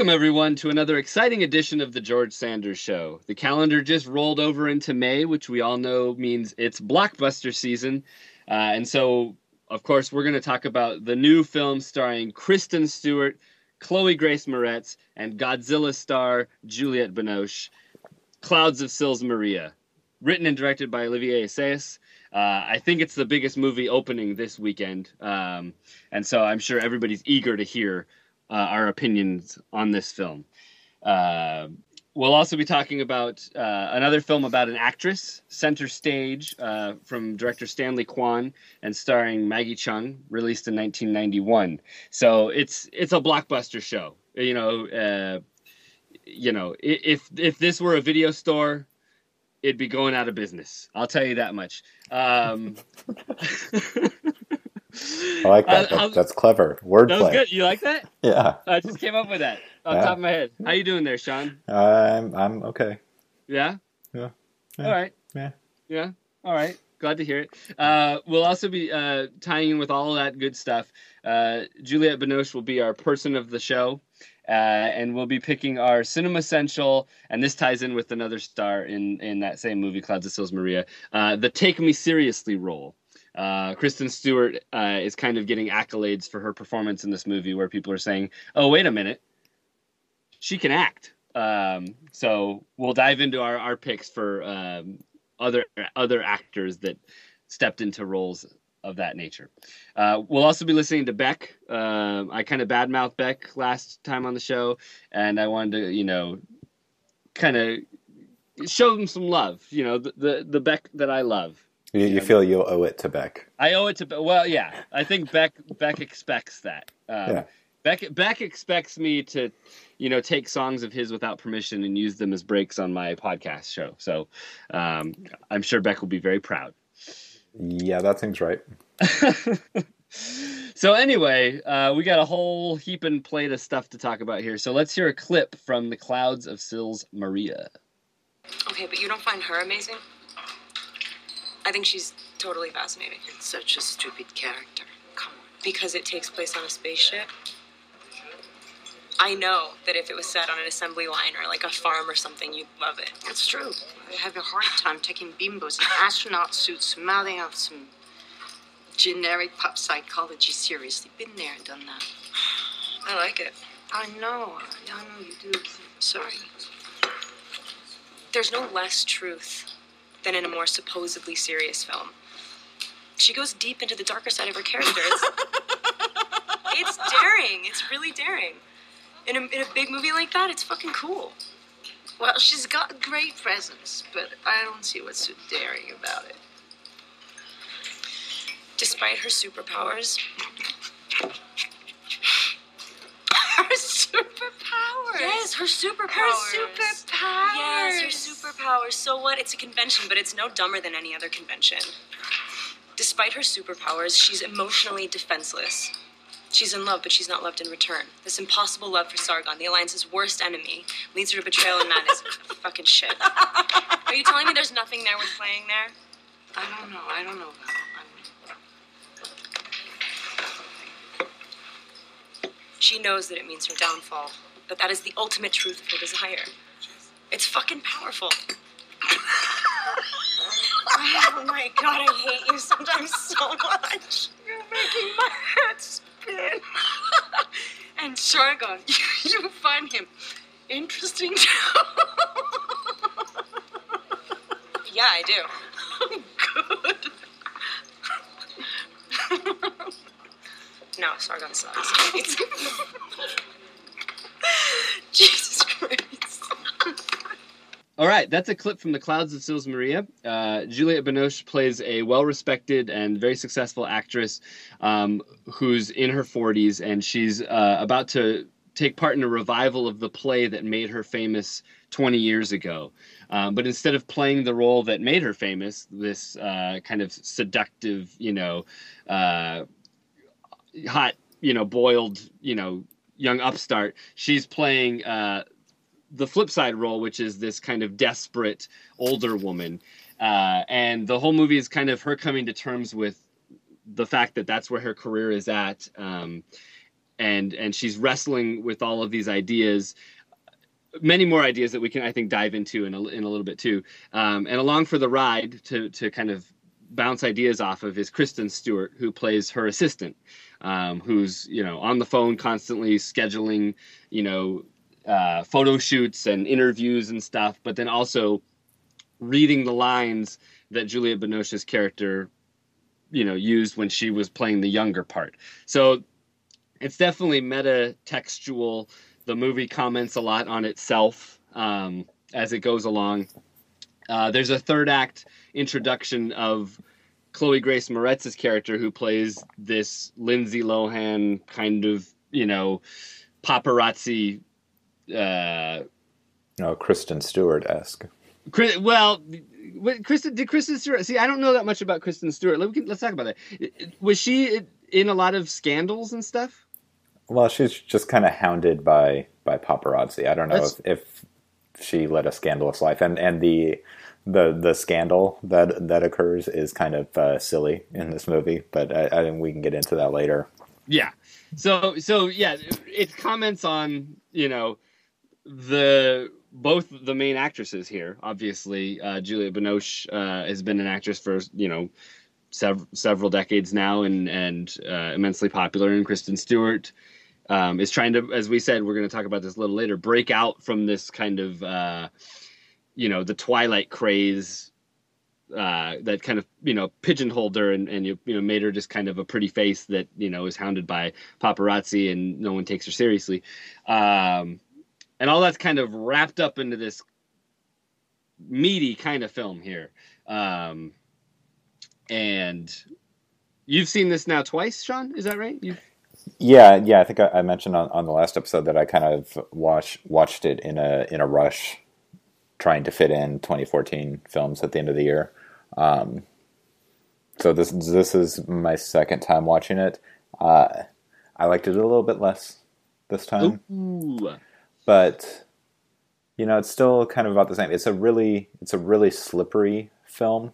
Welcome, everyone, to another exciting edition of The George Sanders Show. The calendar just rolled over into May, which we all know means it's blockbuster season. Uh, and so, of course, we're going to talk about the new film starring Kristen Stewart, Chloe Grace Moretz, and Godzilla star Juliette Binoche, Clouds of Sils Maria. Written and directed by Olivier Assayas. Uh, I think it's the biggest movie opening this weekend. Um, and so I'm sure everybody's eager to hear uh, our opinions on this film. Uh, we'll also be talking about uh, another film about an actress, Center Stage, uh, from director Stanley Kwan and starring Maggie Cheung, released in 1991. So it's it's a blockbuster show. You know, uh, you know, if if this were a video store, it'd be going out of business. I'll tell you that much. Um, I like that. Uh, that's clever. Wordplay. That was good. You like that? Yeah. I just came up with that on yeah. top of my head. How you doing there, Sean? I'm I'm okay. Yeah. Yeah. yeah. All right. Yeah. Yeah. All right. Glad to hear it. Uh, we'll also be uh, tying in with all of that good stuff. Uh, Juliette Binoche will be our person of the show. Uh, and we'll be picking our cinema essential, and this ties in with another star in in that same movie, Clouds of Sils Maria, uh, the Take Me Seriously role. Uh, Kristen Stewart uh, is kind of getting accolades for her performance in this movie, where people are saying, "Oh, wait a minute, she can act." Um, so we'll dive into our, our picks for um, other other actors that stepped into roles of that nature. Uh, we'll also be listening to Beck. Uh, I kind of badmouthed Beck last time on the show, and I wanted to, you know, kind of show them some love. You know, the, the, the Beck that I love. You, you feel you owe it to Beck. I owe it to Beck. well, yeah. I think Beck Beck expects that. Um, yeah. Beck Beck expects me to, you know, take songs of his without permission and use them as breaks on my podcast show. So, um, I'm sure Beck will be very proud. Yeah, that seems right. so anyway, uh, we got a whole heap and plate of stuff to talk about here. So let's hear a clip from the clouds of Sils Maria. Okay, but you don't find her amazing? I think she's totally fascinating. It's such a stupid character. Come on. Because it takes place on a spaceship? I know that if it was set on an assembly line or like a farm or something, you'd love it. That's true. I have a hard time taking bimbos in astronaut suits mouthing off some generic pop psychology seriously. Been there and done that. I like it. I know. I know you do. Sorry. There's no less truth than in a more supposedly serious film. She goes deep into the darker side of her character. It's, it's daring. It's really daring in a, in a big movie like that, it's fucking cool. Well, she's got great presence, but I don't see what's so daring about it. Despite her superpowers. Superpowers. Yes, her superpowers. Her superpowers. Yes, her superpowers. So what? It's a convention, but it's no dumber than any other convention. Despite her superpowers, she's emotionally defenseless. She's in love, but she's not loved in return. This impossible love for Sargon, the Alliance's worst enemy, leads her to betrayal and madness. fucking shit. Are you telling me there's nothing there worth playing there? I don't know. I don't know. She knows that it means her downfall, but that is the ultimate truth of her desire. It's fucking powerful. oh my god, I hate you sometimes so much. You're making my head spin. and Sargon, you, you find him interesting yeah, I do. Good. no, Sargon sucks. Jesus Christ. All right, that's a clip from The Clouds of Sils Maria. Uh, Juliette Binoche plays a well respected and very successful actress um, who's in her 40s, and she's uh, about to take part in a revival of the play that made her famous 20 years ago. Um, but instead of playing the role that made her famous, this uh, kind of seductive, you know, uh, hot, you know, boiled, you know, young upstart, she's playing uh, the flip side role, which is this kind of desperate older woman. Uh, and the whole movie is kind of her coming to terms with the fact that that's where her career is at. Um, and and she's wrestling with all of these ideas many more ideas that we can I think dive into in a, in a little bit too. Um, and along for the ride to to kind of bounce ideas off of is Kristen Stewart, who plays her assistant, um, who's you know on the phone constantly scheduling you know uh, photo shoots and interviews and stuff, but then also reading the lines that Juliette Binoche's character you know used when she was playing the younger part. So it's definitely meta textual the movie comments a lot on itself um, as it goes along. Uh, there's a third act introduction of Chloe Grace Moretz's character, who plays this Lindsay Lohan kind of, you know, paparazzi. Uh, no, Kristen Stewart esque. Well, Kristen did Kristen Stewart. See, I don't know that much about Kristen Stewart. Let's talk about that. Was she in a lot of scandals and stuff? Well, she's just kind of hounded by by paparazzi. I don't know if, if she led a scandalous life, and and the the the scandal that that occurs is kind of uh, silly in this movie, but I, I think we can get into that later. Yeah. So so yeah, it comments on you know the both the main actresses here. Obviously, uh, Julia Binoche uh, has been an actress for you know several several decades now, and and uh, immensely popular. And Kristen Stewart um, is trying to, as we said, we're going to talk about this a little later, break out from this kind of, uh, you know, the Twilight craze uh, that kind of, you know, pigeonholed her and, and you, you know, made her just kind of a pretty face that, you know, is hounded by paparazzi and no one takes her seriously. Um, and all that's kind of wrapped up into this meaty kind of film here. Um, and you've seen this now twice, Sean? Is that right? You've... Yeah, yeah. I think I, I, mentioned on, on the last episode that I kind of watched watched it in a in a rush, trying to fit in 2014 films at the end of the year. Um, so this this is my second time watching it. Uh, I liked it a little bit less this time, Ooh. but you know it's still kind of about the same. It's a really it's a really slippery film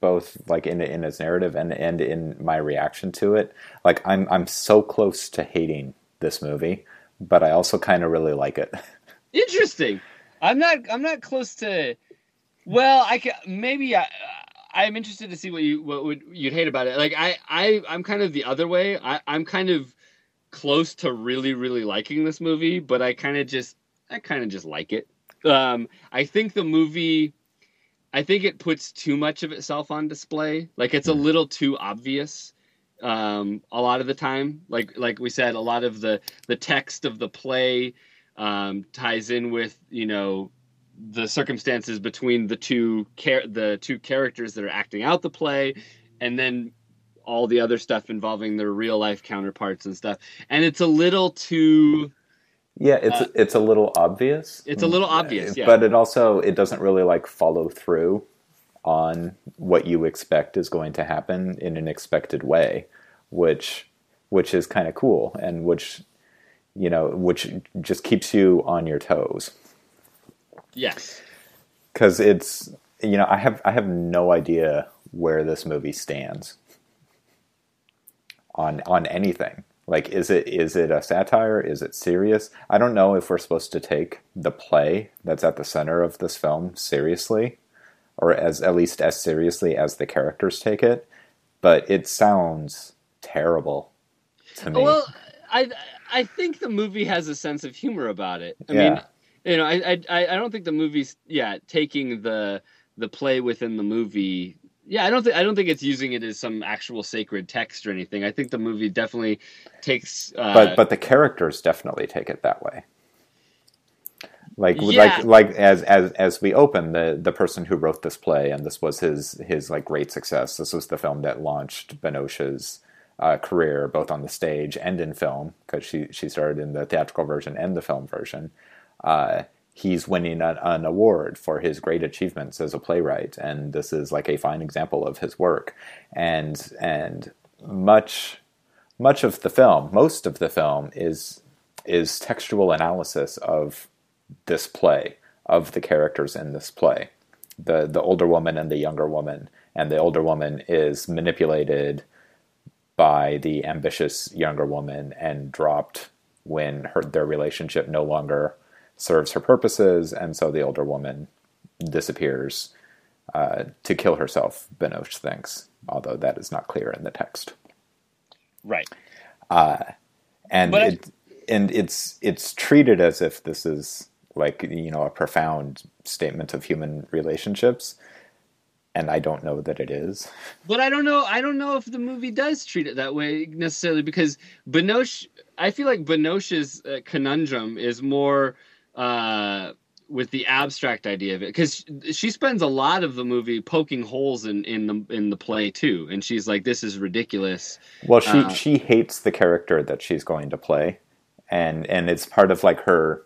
both like in in its narrative and and in my reaction to it. Like I'm I'm so close to hating this movie, but I also kind of really like it. Interesting. I'm not I'm not close to. Well, I can maybe I. I'm interested to see what you what would you'd hate about it. Like I I I'm kind of the other way. I I'm kind of close to really really liking this movie, but I kind of just I kind of just like it. Um, I think the movie I think it puts too much of itself on display. Like it's a little too obvious um, a lot of the time. Like like we said, a lot of the the text of the play um, ties in with you know the circumstances between the two char- the two characters that are acting out the play, and then all the other stuff involving their real life counterparts and stuff. And it's a little too yeah, it's uh, it's a little obvious. It's a little obvious, yeah. But it also it doesn't really like follow through on what you expect is going to happen in an expected way, which which is kind of cool and which you know which just keeps you on your toes. Yes. Cuz it's you know, I have I have no idea where this movie stands on on anything. Like, is it is it a satire? Is it serious? I don't know if we're supposed to take the play that's at the center of this film seriously, or as at least as seriously as the characters take it. But it sounds terrible to me. Well, I I think the movie has a sense of humor about it. I yeah. mean, you know, I I I don't think the movie's yeah taking the the play within the movie yeah, I don't think I don't think it's using it as some actual sacred text or anything. I think the movie definitely takes. Uh, but but the characters definitely take it that way. Like yeah. like like as as as we open the the person who wrote this play and this was his his like great success. This was the film that launched Binoche's uh, career both on the stage and in film because she she started in the theatrical version and the film version. Uh, he's winning an, an, award for his great achievements as a playwright, and this is like a fine example of his work. And and much much of the film, most of the film is is textual analysis of this play, of the characters in this play, the the older woman and the younger woman, and the older woman is manipulated by the ambitious younger woman and dropped when her their relationship no longer serves her purposes, and so the older woman disappears uh, to kill herself. Binoche thinks, although that is not clear in the text. Right. Uh, and it, and it's it's treated as if this is like you know a profound statement of human relationships and I don't know that it is. But I don't know. I don't know if the movie does treat it that way necessarily because Binoche. I feel like Binoche's uh, conundrum is more uh, with the abstract idea of it because she spends a lot of the movie poking holes in in the in the play too, and she's like, "This is ridiculous." Well, she uh, she hates the character that she's going to play, and and it's part of like her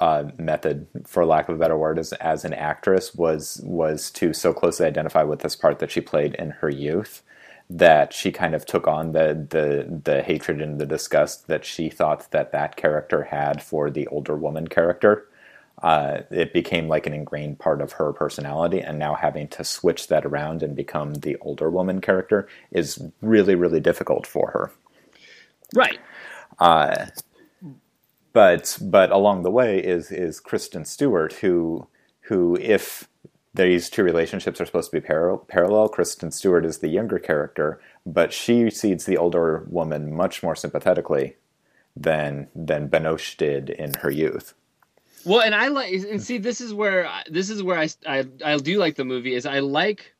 uh, method, for lack of a better word, as, as an actress was was to so closely identify with this part that she played in her youth that she kind of took on the the the hatred and the disgust that she thought that that character had for the older woman character. Uh, it became like an ingrained part of her personality, and now having to switch that around and become the older woman character is really really difficult for her. Right. Uh, but but along the way is is Kristen Stewart who who if these two relationships are supposed to be par- parallel. Kristen Stewart is the younger character, but she sees the older woman much more sympathetically than than Binoche did in her youth. Well, and I like and see this is where this is where I I I do like the movie is I like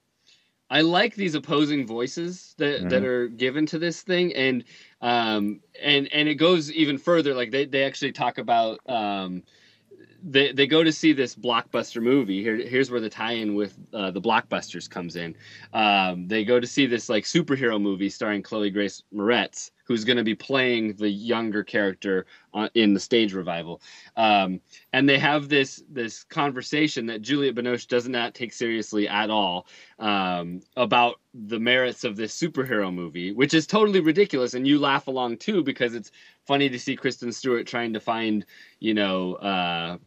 I like these opposing voices that, mm-hmm. that are given to this thing, and um, and and it goes even further. Like they, they actually talk about um, they they go to see this blockbuster movie. Here here's where the tie-in with uh, the blockbusters comes in. Um, they go to see this like superhero movie starring Chloe Grace Moretz, who's going to be playing the younger character uh, in the stage revival. Um, and they have this this conversation that Juliette Binoche does not take seriously at all um, about the merits of this superhero movie, which is totally ridiculous. And you laugh along too because it's funny to see Kristen Stewart trying to find, you know, uh,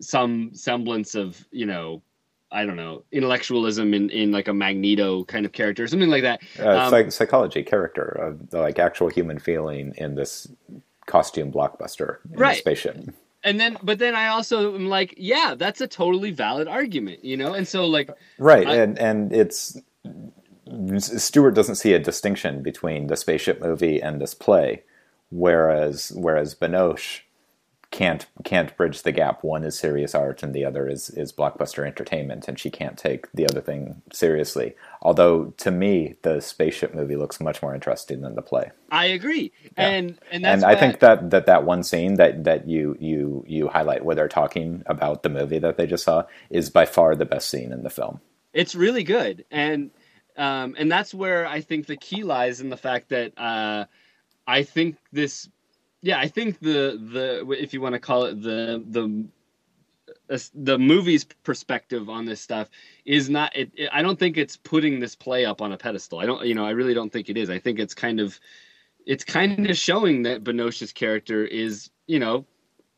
some semblance of, you know, I don't know intellectualism in, in like a Magneto kind of character, or something like that. Uh, um, psych- psychology character of like actual human feeling in this costume blockbuster in right. spaceship. And then, but then I also am like, yeah, that's a totally valid argument, you know. And so, like, right, I, and and it's Stewart doesn't see a distinction between the spaceship movie and this play, whereas whereas Binoche can't can't bridge the gap. One is serious art, and the other is is blockbuster entertainment, and she can't take the other thing seriously. Although to me, the spaceship movie looks much more interesting than the play. I agree, yeah. and and and I think that that that one scene that that you you you highlight where they're talking about the movie that they just saw is by far the best scene in the film. It's really good, and um, and that's where I think the key lies in the fact that uh, I think this yeah, I think the the if you want to call it the the uh, the movie's perspective on this stuff is not it, it, i don't think it's putting this play up on a pedestal. I don't you know i really don't think it is. I think it's kind of it's kind of showing that binoche's character is you know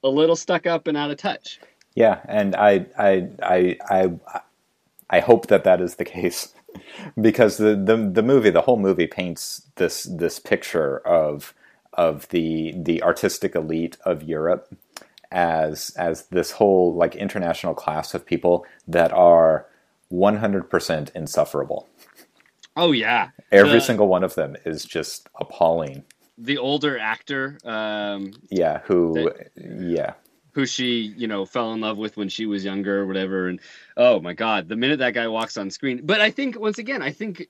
a little stuck up and out of touch. Yeah and i i i i, I hope that that is the case because the, the the movie the whole movie paints this this picture of of the the artistic elite of Europe as as this whole like international class of people that are 100% insufferable. Oh yeah. Every the, single one of them is just appalling. The older actor um yeah, who that, yeah who she you know fell in love with when she was younger or whatever and oh my god the minute that guy walks on screen but i think once again i think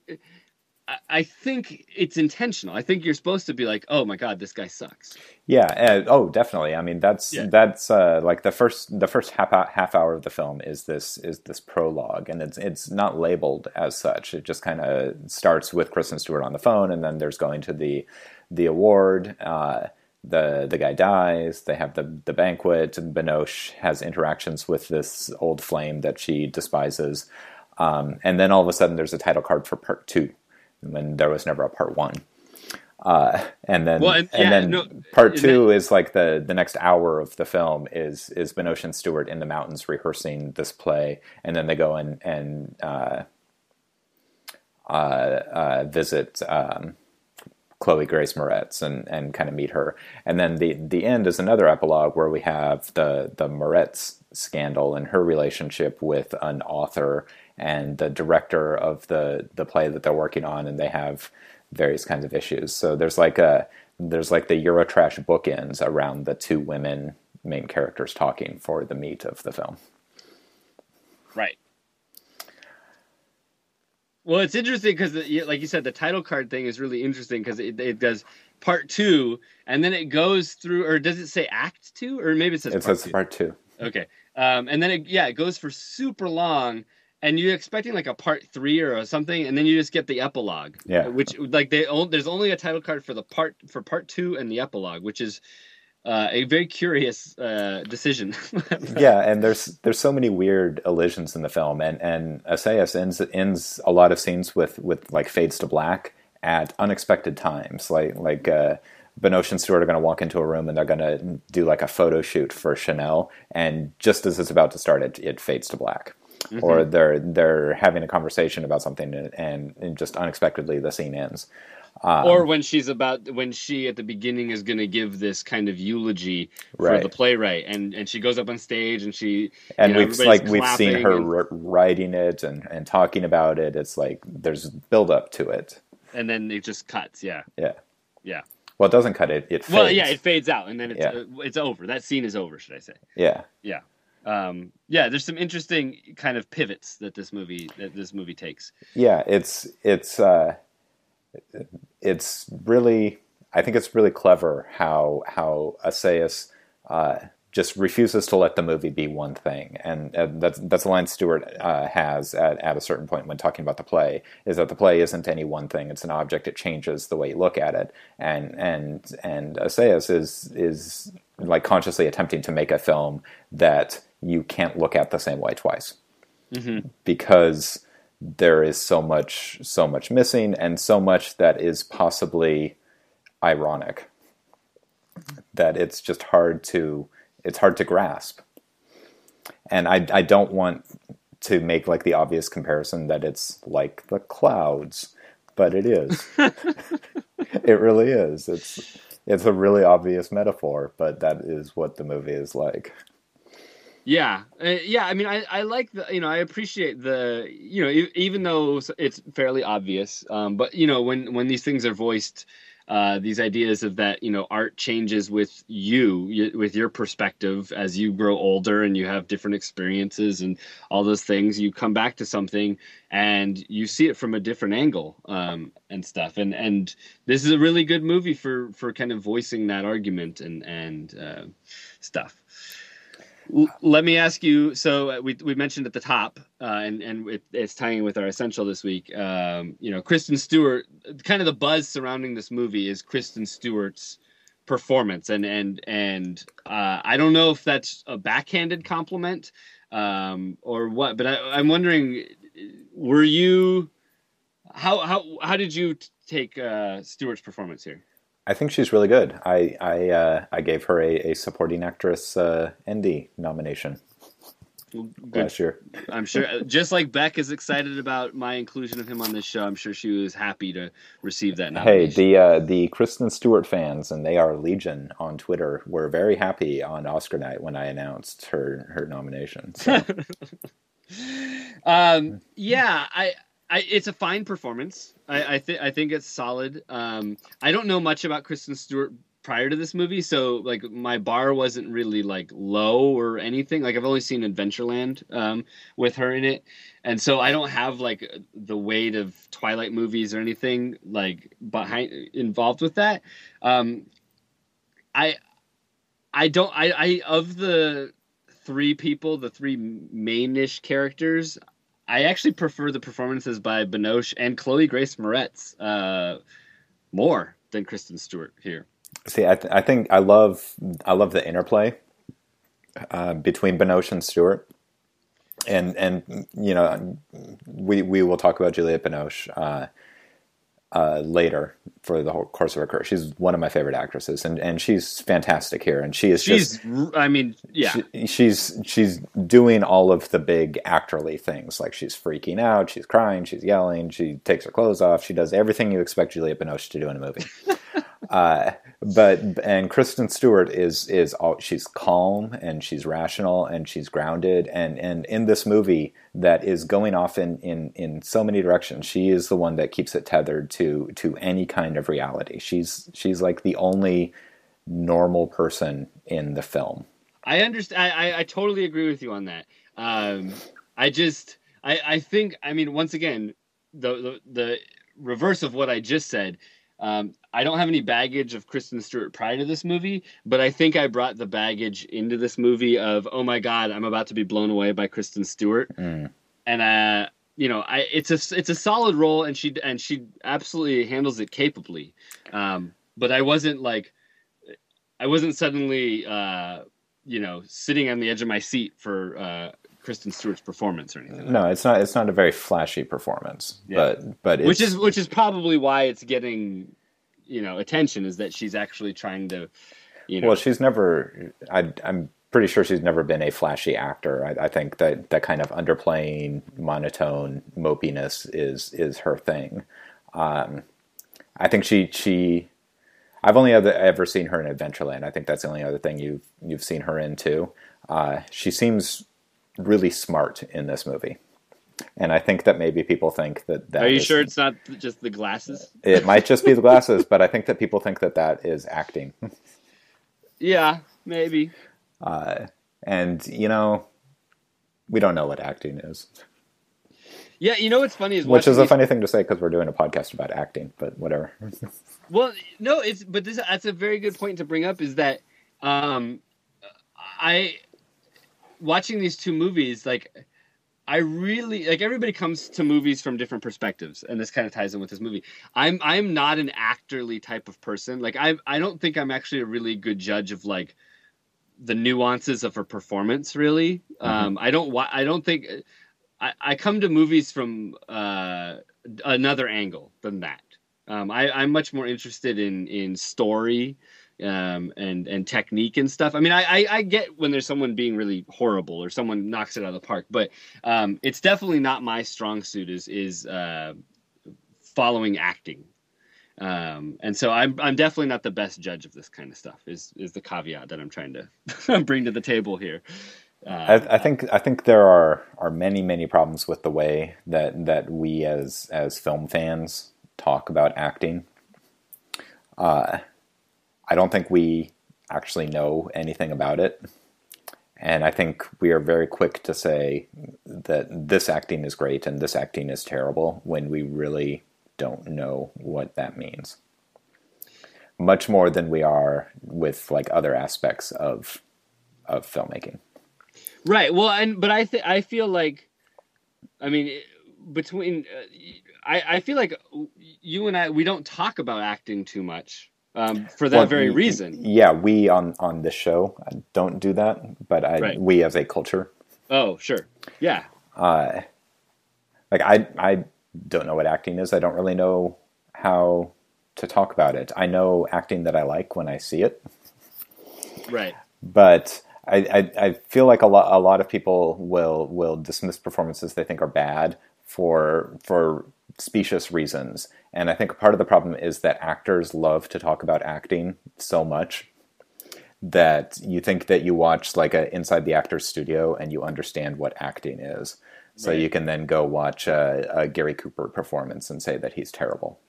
I think it's intentional. I think you're supposed to be like, "Oh my god, this guy sucks." Yeah. Uh, oh, definitely. I mean, that's yeah. that's uh, like the first the first half half hour of the film is this is this prologue, and it's it's not labeled as such. It just kind of starts with Kristen Stewart on the phone, and then there's going to the the award. Uh, the the guy dies. They have the the banquet. And Binoche has interactions with this old flame that she despises. Um, and then all of a sudden, there's a title card for part two when there was never a part one. Uh, and then well, and, and yeah, then no, part two then, is like the the next hour of the film is is Binoche and Stewart in the mountains rehearsing this play, and then they go and and uh, uh, uh visit um, Chloe Grace Moretz and, and kind of meet her. And then the the end is another epilogue where we have the the Moretz scandal and her relationship with an author and the director of the the play that they're working on, and they have various kinds of issues. So there's like a there's like the Eurotrash bookends around the two women main characters talking for the meat of the film. Right. Well, it's interesting because, like you said, the title card thing is really interesting because it, it does part two, and then it goes through, or does it say act two, or maybe it says it part says two. part two. Okay, um, and then it, yeah, it goes for super long, and you're expecting like a part three or something, and then you just get the epilogue. Yeah. Which like they there's only a title card for the part for part two and the epilogue, which is uh, a very curious uh, decision. yeah, and there's there's so many weird elisions in the film, and and Assayas ends ends a lot of scenes with with like fades to black at unexpected times, like like. Uh, Binoche and Stewart are going to walk into a room and they're going to do like a photo shoot for Chanel, and just as it's about to start, it, it fades to black. Mm-hmm. Or they're they're having a conversation about something, and, and just unexpectedly the scene ends. Um, or when she's about when she at the beginning is going to give this kind of eulogy for the playwright, and and she goes up on stage and she and you know, we've like we've seen her and, writing it and and talking about it. It's like there's build up to it, and then it just cuts. Yeah, yeah, yeah. Well, it doesn't cut it. It fades. well, yeah, it fades out, and then it's yeah. uh, it's over. That scene is over, should I say? Yeah, yeah, um, yeah. There's some interesting kind of pivots that this movie that this movie takes. Yeah, it's it's. uh it's really I think it's really clever how how Assayas uh, just refuses to let the movie be one thing, and uh, that's that's a line Stewart uh, has at, at a certain point when talking about the play is that the play isn't any one thing; it's an object. It changes the way you look at it, and and and Assayas is is like consciously attempting to make a film that you can't look at the same way twice, mm-hmm. because there is so much so much missing and so much that is possibly ironic. That it's just hard to it's hard to grasp. And I, I don't want to make like the obvious comparison that it's like the clouds but it is. It really is. It's it's a really obvious metaphor but that is what the movie is like yeah, uh, yeah. I mean, I, I like the you know I appreciate the you know e- even though it's fairly obvious, um, but you know when when these things are voiced, uh, these ideas of that you know art changes with you with your perspective as you grow older and you have different experiences and all those things. You come back to something and you see it from a different angle um, and stuff. And and this is a really good movie for for kind of voicing that argument and and uh, stuff let me ask you. So uh, we we mentioned at the top, uh, and and it, it's tying with our essential this week. Um, you know, Kristen Stewart. Kind of the buzz surrounding this movie is Kristen Stewart's performance, and and and uh, I don't know if that's a backhanded compliment um, or what, but I, I'm wondering, were you how how how did you take uh, Stewart's performance here? I think she's really good. I I uh, I gave her a, a supporting actress uh, Indy nomination Good. last year. I'm sure, just like Beck is excited about my inclusion of him on this show. I'm sure she was happy to receive that nomination. Hey, the uh, the Kristen Stewart fans, and they are legion on Twitter, were very happy on Oscar night when I announced her her nomination. So. um, yeah, I I, it's a fine performance. I, I think I think it's solid. Um, I don't know much about Kristen Stewart prior to this movie, so like my bar wasn't really like low or anything. Like I've only seen Adventureland um, with her in it, and so I don't have like the weight of Twilight movies or anything like behind involved with that. Um, I I don't I, I of the three people, the three mainish characters, I actually prefer the performances by Binoche and Chloe Grace Moretz uh, more than Kristen Stewart here. See, I, th- I think I love I love the interplay uh, between Binoche and Stewart, and and you know we we will talk about Juliette Binoche. Uh, uh, later for the whole course of her career. She's one of my favorite actresses, and, and she's fantastic here. And she is she's, just, I mean, yeah, she, she's she's doing all of the big actorly things. Like she's freaking out, she's crying, she's yelling, she takes her clothes off, she does everything you expect Juliette Binoche to do in a movie. uh, but and Kristen Stewart is is all she's calm and she's rational and she's grounded. And and in this movie that is going off in in in so many directions she is the one that keeps it tethered to to any kind of reality. She's she's like the only normal person in the film. I understand I I, totally agree with you on that. Um I just I I think I mean once again the the, the reverse of what I just said um, I don't have any baggage of Kristen Stewart prior to this movie, but I think I brought the baggage into this movie of oh my god, I'm about to be blown away by Kristen Stewart, mm. and uh, you know, I it's a it's a solid role, and she and she absolutely handles it capably, um, but I wasn't like, I wasn't suddenly uh, you know sitting on the edge of my seat for uh, Kristen Stewart's performance or anything. No, it's not. It's not a very flashy performance, yeah. but but which is which is probably why it's getting you know attention is that she's actually trying to you know. Well, she's never. I, I'm pretty sure she's never been a flashy actor. I, I, think that that kind of underplaying, monotone mopiness is is her thing. Um, I think she she. I've only ever, ever seen her in Adventureland. I think that's the only other thing you've you've seen her in too. Uh, she seems really smart in this movie. And I think that maybe people think that that. Are you is, sure it's not just the glasses? It might just be the glasses, but I think that people think that that is acting. yeah, maybe. Uh, and you know, we don't know what acting is. Yeah, you know what's funny is which is a funny thing to say because we're doing a podcast about acting, but whatever. well, no, it's but this that's a very good point to bring up. Is that um, I watching these two movies, like I really like everybody comes to movies from different perspectives, and this kind of ties in with this movie. I'm I'm not an actorly type of person. Like I I don't think I'm actually a really good judge of like the nuances of a performance. Really, mm-hmm. um, I don't I don't think I, I come to movies from uh, another angle than that. Um, I, I'm much more interested in in story um, and and technique and stuff. I mean, I, I, I get when there's someone being really horrible or someone knocks it out of the park, but um, it's definitely not my strong suit. Is is uh, following acting, um, and so I'm I'm definitely not the best judge of this kind of stuff. Is is the caveat that I'm trying to bring to the table here. Uh, I, I, think I think there are are many many problems with the way that that we as as film fans talk about acting. Uh, I don't think we actually know anything about it. And I think we are very quick to say that this acting is great and this acting is terrible when we really don't know what that means. Much more than we are with like other aspects of of filmmaking. Right. Well, and but I think I feel like, I mean, between uh, I I feel like you and I we don't talk about acting too much um, for that well, very reason. Yeah, we on on this show don't do that, but I, right. we as a culture. Oh, sure. Yeah. Uh, like I I don't know what acting is. I don't really know how to talk about it. I know acting that I like when I see it. Right. But I, I, I feel like a lot a lot of people will will dismiss performances they think are bad for for specious reasons. And I think part of the problem is that actors love to talk about acting so much that you think that you watch like a inside the actor's studio and you understand what acting is. So right. you can then go watch a, a Gary Cooper performance and say that he's terrible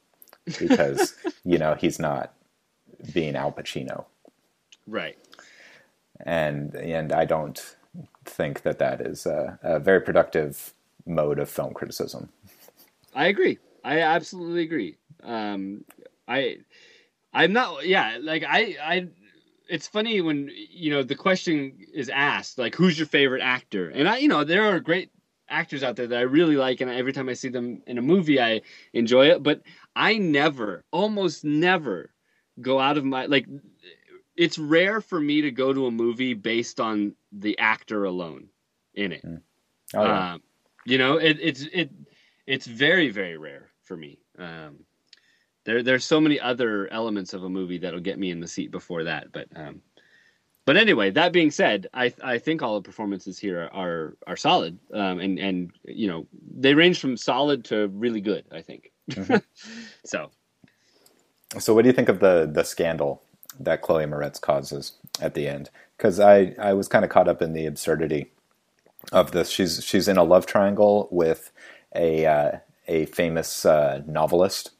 because you know he's not being Al Pacino. Right. And and I don't think that that is a, a very productive mode of film criticism. I agree. I absolutely agree. Um, I, I'm not. Yeah, like I, I. It's funny when you know the question is asked, like, "Who's your favorite actor?" And I, you know, there are great actors out there that I really like, and every time I see them in a movie, I enjoy it. But I never, almost never, go out of my like. It's rare for me to go to a movie based on the actor alone in it. Mm. Oh, yeah. um, you know, it, it's it it's very very rare for me. Um, there there's so many other elements of a movie that'll get me in the seat before that. But um, but anyway, that being said, I I think all the performances here are are solid, um, and and you know they range from solid to really good. I think. Mm-hmm. so. So, what do you think of the the scandal that Chloe Moretz causes at the end? Because I I was kind of caught up in the absurdity of this. She's she's in a love triangle with a uh, a famous uh, novelist.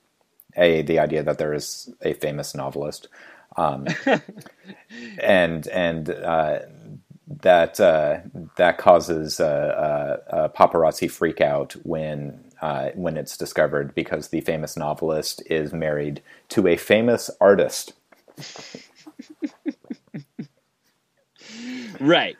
A the idea that there is a famous novelist, um, and and uh, that uh, that causes a, a, a, paparazzi freak out when uh, when it's discovered because the famous novelist is married to a famous artist. right.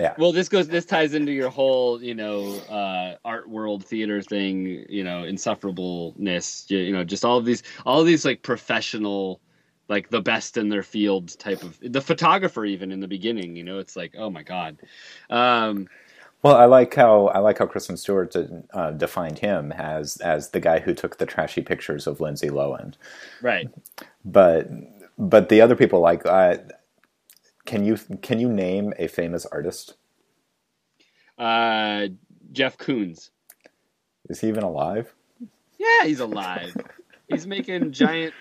Yeah. Well, this goes. This ties into your whole, you know, uh, art world theater thing. You know, insufferableness. You, you know, just all of these, all of these like professional, like the best in their field type of the photographer. Even in the beginning, you know, it's like, oh my god. Um, well, I like how I like how Kristen Stewart uh, defined him as as the guy who took the trashy pictures of Lindsay Lohan. Right. But but the other people like uh, can you can you name a famous artist? Uh, Jeff Koons. Is he even alive? Yeah, he's alive. he's making giant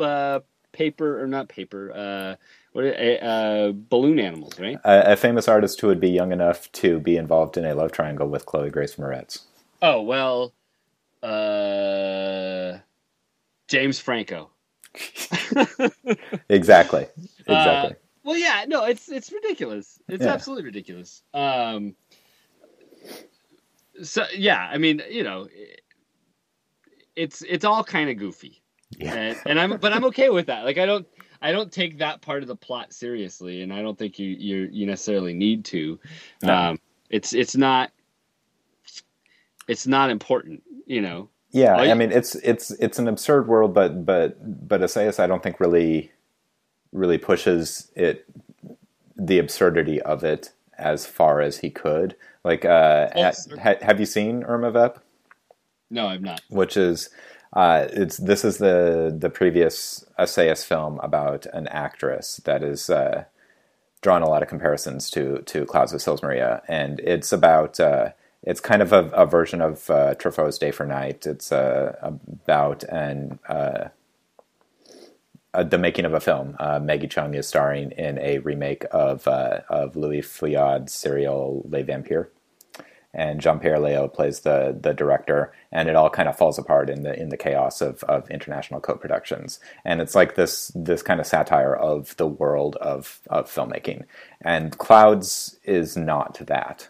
uh, paper or not paper. Uh, what uh, balloon animals, right? A, a, famous artist who would be young enough to be involved in a love triangle with Chloe Grace Moretz. Oh well, uh, James Franco. exactly. Exactly. Uh, well, yeah, no, it's it's ridiculous. It's yeah. absolutely ridiculous. Um, so yeah, I mean, you know, it's it's all kind of goofy. Yeah. And, and, I'm but I'm okay with that. Like I don't I don't take that part of the plot seriously, and I don't think you you you necessarily need to. No. Um, it's it's not it's not important, you know. Yeah, I mean it's it's it's an absurd world, but but but Assayas I don't think really really pushes it the absurdity of it as far as he could. Like, uh, ha, ha, have you seen Irma Vep? No, I've not. Which is, uh, it's this is the the previous Assayas film about an actress that is uh, drawn a lot of comparisons to to Clouds of Sils Maria, and it's about. Uh, it's kind of a, a version of uh, Truffaut's Day for Night. It's uh, about an uh, the making of a film. Uh, Maggie Cheung is starring in a remake of uh, of Louis Feuillade serial Les Vampires, and Jean Pierre Léaud plays the the director. And it all kind of falls apart in the in the chaos of of international co-productions. And it's like this this kind of satire of the world of of filmmaking. And Clouds is not that.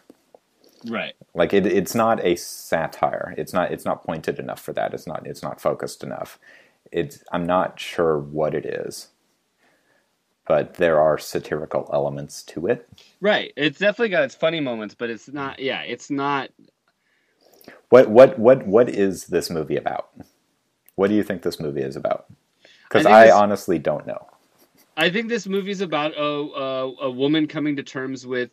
Right. Like it, it's not a satire. It's not. It's not pointed enough for that. It's not. It's not focused enough it's I'm not sure what it is, but there are satirical elements to it. Right. It's definitely got its funny moments, but it's not. Yeah, it's not. What what what what is this movie about? What do you think this movie is about? Because I, I this, honestly don't know. I think this movie is about a, a, a woman coming to terms with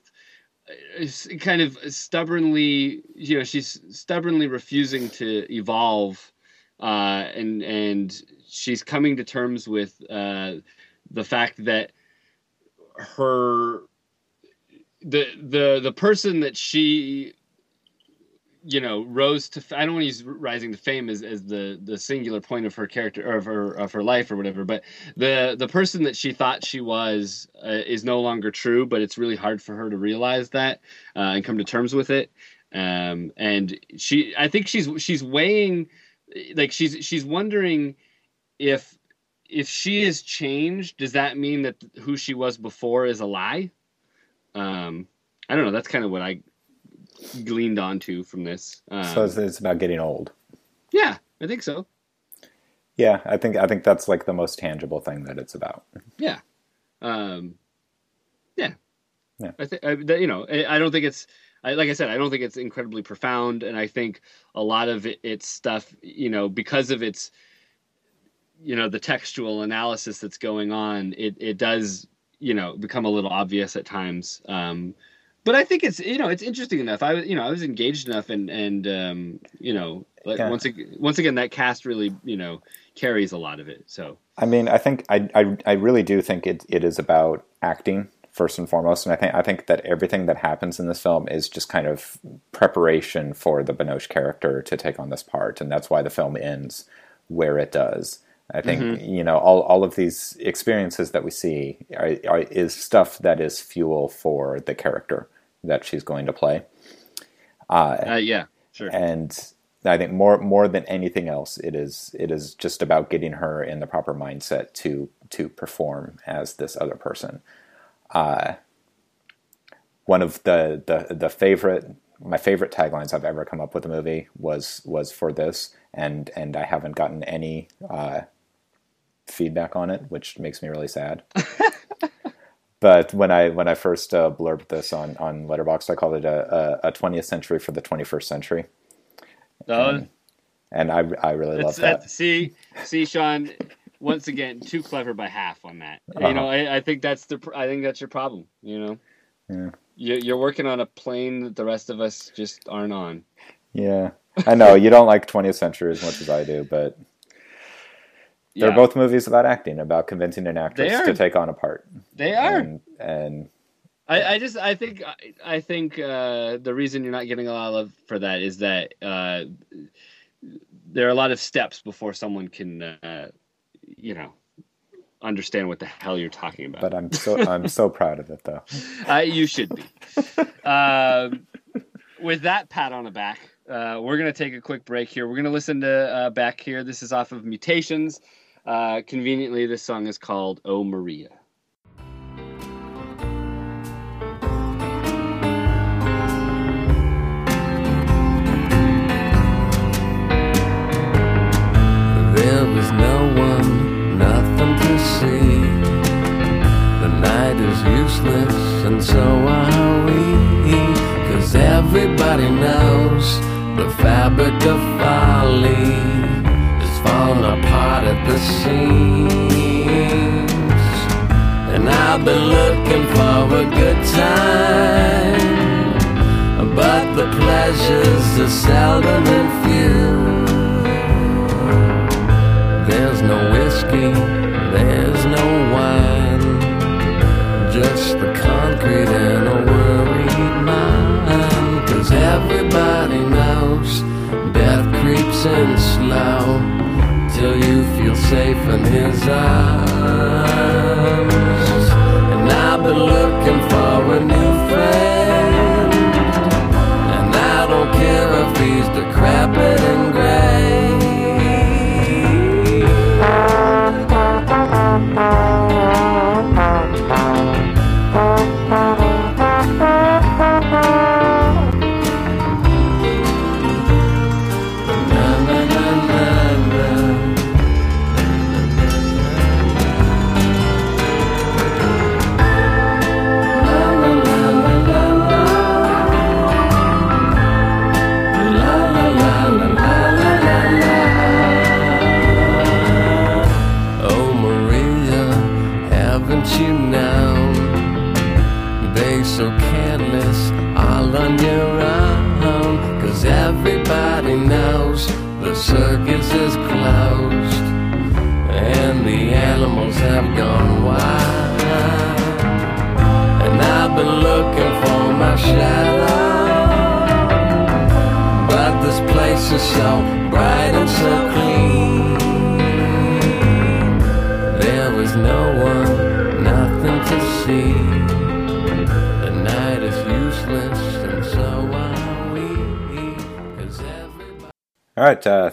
uh, kind of stubbornly, you know, she's stubbornly refusing to evolve uh, and and she's coming to terms with uh, the fact that her the the the person that she you know rose to i don't want to use rising to fame as, as the the singular point of her character or of her of her life or whatever but the the person that she thought she was uh, is no longer true but it's really hard for her to realize that uh, and come to terms with it. Um, and she i think she's she's weighing like she's she's wondering if if she is changed, does that mean that who she was before is a lie? Um, I don't know. That's kind of what I gleaned onto from this. Um, so it's, about getting old. Yeah, I think so. Yeah, I think I think that's like the most tangible thing that it's about. Yeah, um, yeah, yeah. I think you know. I don't think it's I, like I said, I don't think it's incredibly profound, and I think a lot of it, its stuff, you know, because of its, you know, the textual analysis that's going on, it it does, you know, become a little obvious at times. Um, but I think it's you know it's interesting enough. I was you know I was engaged enough and and um, you know Like Yeah. once again, once again, that cast really you know carries a lot of it. So I mean, I think I, I, I really do think it, it is about acting first and foremost, and I think I think that everything that happens in this film is just kind of preparation for the Binoche character to take on this part, and that's why the film ends where it does. I think you know all, all of these experiences that we see are, are, is stuff that is fuel for the character that she's going to play. uh, yeah, sure. and I think more more than anything else, it is it is just about getting her in the proper mindset to to perform as this other person. Uh, one of the, the the favorite my favorite taglines I've ever come up with a movie was was for this, and and I haven't gotten any uh, feedback on it, which makes me really sad. But when I when I first uh, blurbed this on on Letterboxd, I called it a, a, a 20th century for the 21st century, Oh, and I I really love that. that. See, see, Sean. Once again, too clever by half on that. Uh-huh. You know, I, I think that's the. I think that's your problem. You know, Yeah. you're, you're working on a plane that the rest of us just aren't on. Yeah, I know you don't like 20th century as much as I do, but they're Yeah, both movies about acting, about convincing an actress to take on a part. They are. and, and I, I just I think I, I think uh, the reason you're not getting a lot of love for that is that uh, there are a lot of steps before someone can uh, you know understand what the hell you're talking about. but I'm so I'm so proud of it though. Uh, you should be. um, with that pat on the back, uh, we're going to take a quick break here. We're going to listen to uh, Beck Here. This is off of Mutations. Uh, conveniently, this song is called Oh Maria. Is useless, and so are we. Cause everybody knows the fabric of folly is falling apart at the seams. And I've been looking for a good time. But the pleasures are seldom and few. Concrete and a worried mind. Cause everybody knows death creeps in slow till you feel safe in his arms. And I've been looking for a new friend, and I don't care if he's decrepit and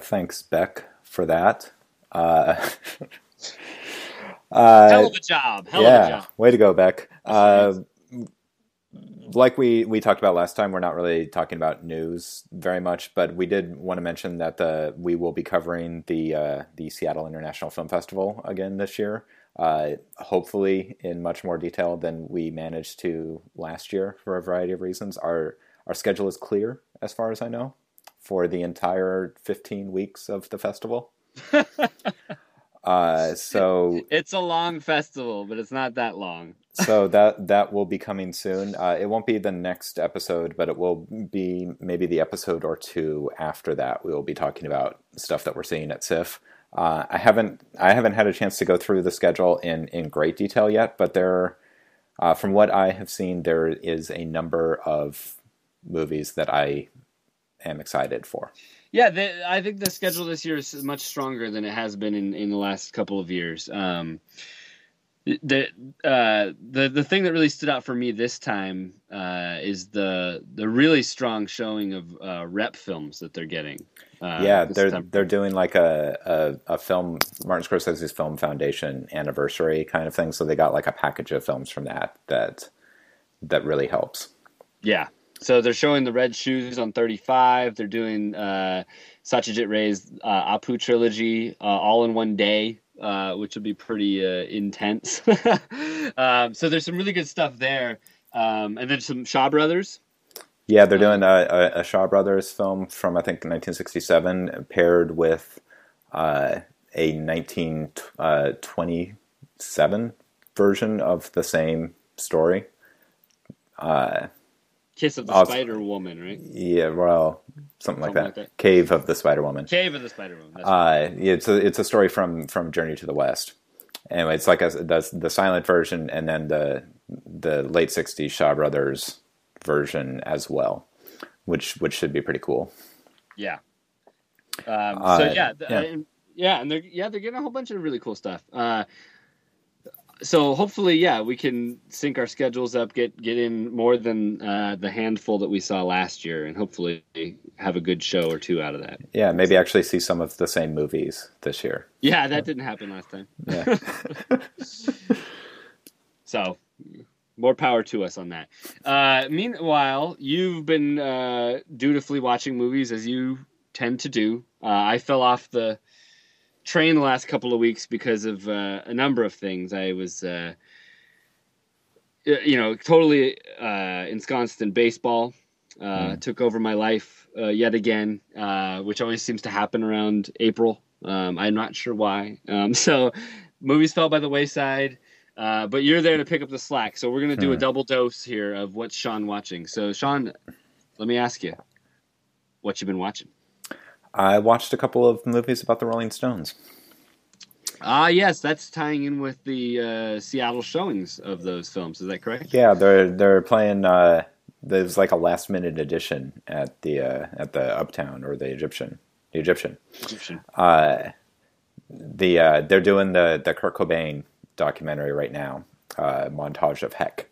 thanks Beck for that. Uh, uh, Hell of a job. Hell of a yeah, job. way to go, Beck. Uh, like we we talked about last time, we're not really talking about news very much, but we did want to mention that the we will be covering the uh, the Seattle International Film Festival again this year. Uh, hopefully, in much more detail than we managed to last year for a variety of reasons. Our our schedule is clear, as far as I know, for the entire 15 weeks of the festival. uh, so It's a long festival, but it's not that long. so that that will be coming soon. Uh, it won't be the next episode, but it will be maybe the episode or two after that. We will be talking about stuff that we're seeing at SIFF. Uh, I haven't I haven't had a chance to go through the schedule in in great detail yet, but there, uh, from what I have seen, there is a number of movies that I am excited for. Yeah, the, I think the schedule this year is much stronger than it has been in, in the last couple of years. Um, the uh, the the thing that really stood out for me this time uh, is the the really strong showing of uh, rep films that they're getting. Uh, yeah, they're time. they're doing like a, a, a film Martin Scorsese's Film Foundation anniversary kind of thing. So they got like a package of films from that that that really helps. Yeah, so they're showing the Red Shoes on 35. They're doing uh, Satyajit Ray's uh, Apu trilogy uh, all in one day uh, which will be pretty uh, intense. um, so there's some really good stuff there, um, and then some Shaw Brothers. Yeah, they're doing a, a, Shaw Brothers film from I think 1967, paired with uh, a 1927 uh, version of the same story. Uh, Kiss of the also, Spider Woman, right? Yeah, well, something, like, something that. like, that. Cave of the Spider Woman. Cave of the Spider Woman. Uh, it's a it's a story from from Journey to the West. Anyway, it's like a, the the silent version, and then the the late '60s Shaw Brothers version as well, which which should be pretty cool. Yeah. Um, uh, so yeah, yeah. yeah, and they're yeah they're getting a whole bunch of really cool stuff. Uh, so hopefully, yeah, we can sync our schedules up, get get in more than uh, the handful that we saw last year, and hopefully have a good show or two out of that. Yeah, maybe actually see some of the same movies this year. Yeah, that didn't happen last time. Yeah. so more power to us on that. Uh, meanwhile, you've been uh, dutifully watching movies as you tend to do. Uh, I fell off the train the last couple of weeks because of uh, a number of things. I was, uh, you know, totally uh, ensconced in baseball. Mm. Took over my life uh, yet again, uh, which always seems to happen around April. Um, I'm not sure why. Um, so, movies fell by the wayside. but you're there to pick up the slack. So we're gonna do a hmm. double dose here of what's Sean watching. So Sean, let me ask you, what you been watching? I watched a couple of movies about the Rolling Stones. Ah, uh, yes, that's tying in with the uh, Seattle showings of those films. Is that correct? Yeah, they're they're playing. Uh, there's like a last minute edition at the uh, at the Uptown or the Egyptian, the Egyptian. Egyptian. Uh, the uh, they're doing the the Kurt Cobain documentary right now, uh, montage of Heck,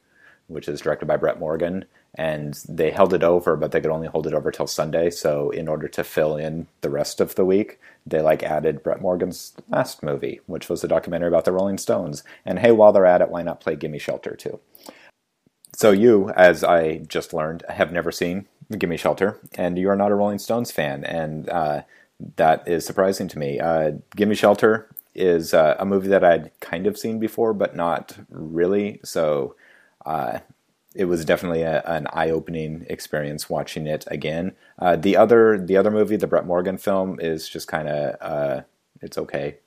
which is directed by Brett Morgen, and they held it over, but they could only hold it over till Sunday. So in order to fill in the rest of the week, they like added Brett Morgen's last movie, which was a documentary about the Rolling Stones. And hey, while they're at it, why not play Gimme Shelter too? So you, as I just learned, have never seen Gimme Shelter, and you are not a Rolling Stones fan, and uh, that is surprising to me. Uh, Gimme Shelter is uh, a movie that I'd kind of seen before, but not really. So uh, it was definitely a, an eye-opening experience watching it again. Uh, the other the other movie, the Brett Morgen film, is just kind of uh, it's okay.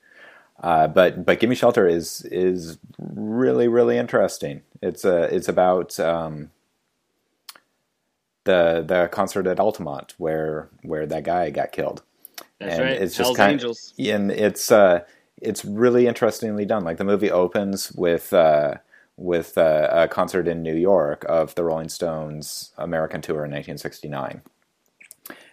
Uh, but but Gimme Shelter is is really really interesting. It's a uh, it's about um, the the concert at Altamont where where that guy got killed. That's and right. It's just Hell's kind Angels. Of, and it's uh, it's really interestingly done. Like the movie opens with uh, with a, a, concert in New York of the Rolling Stones American tour in 1969.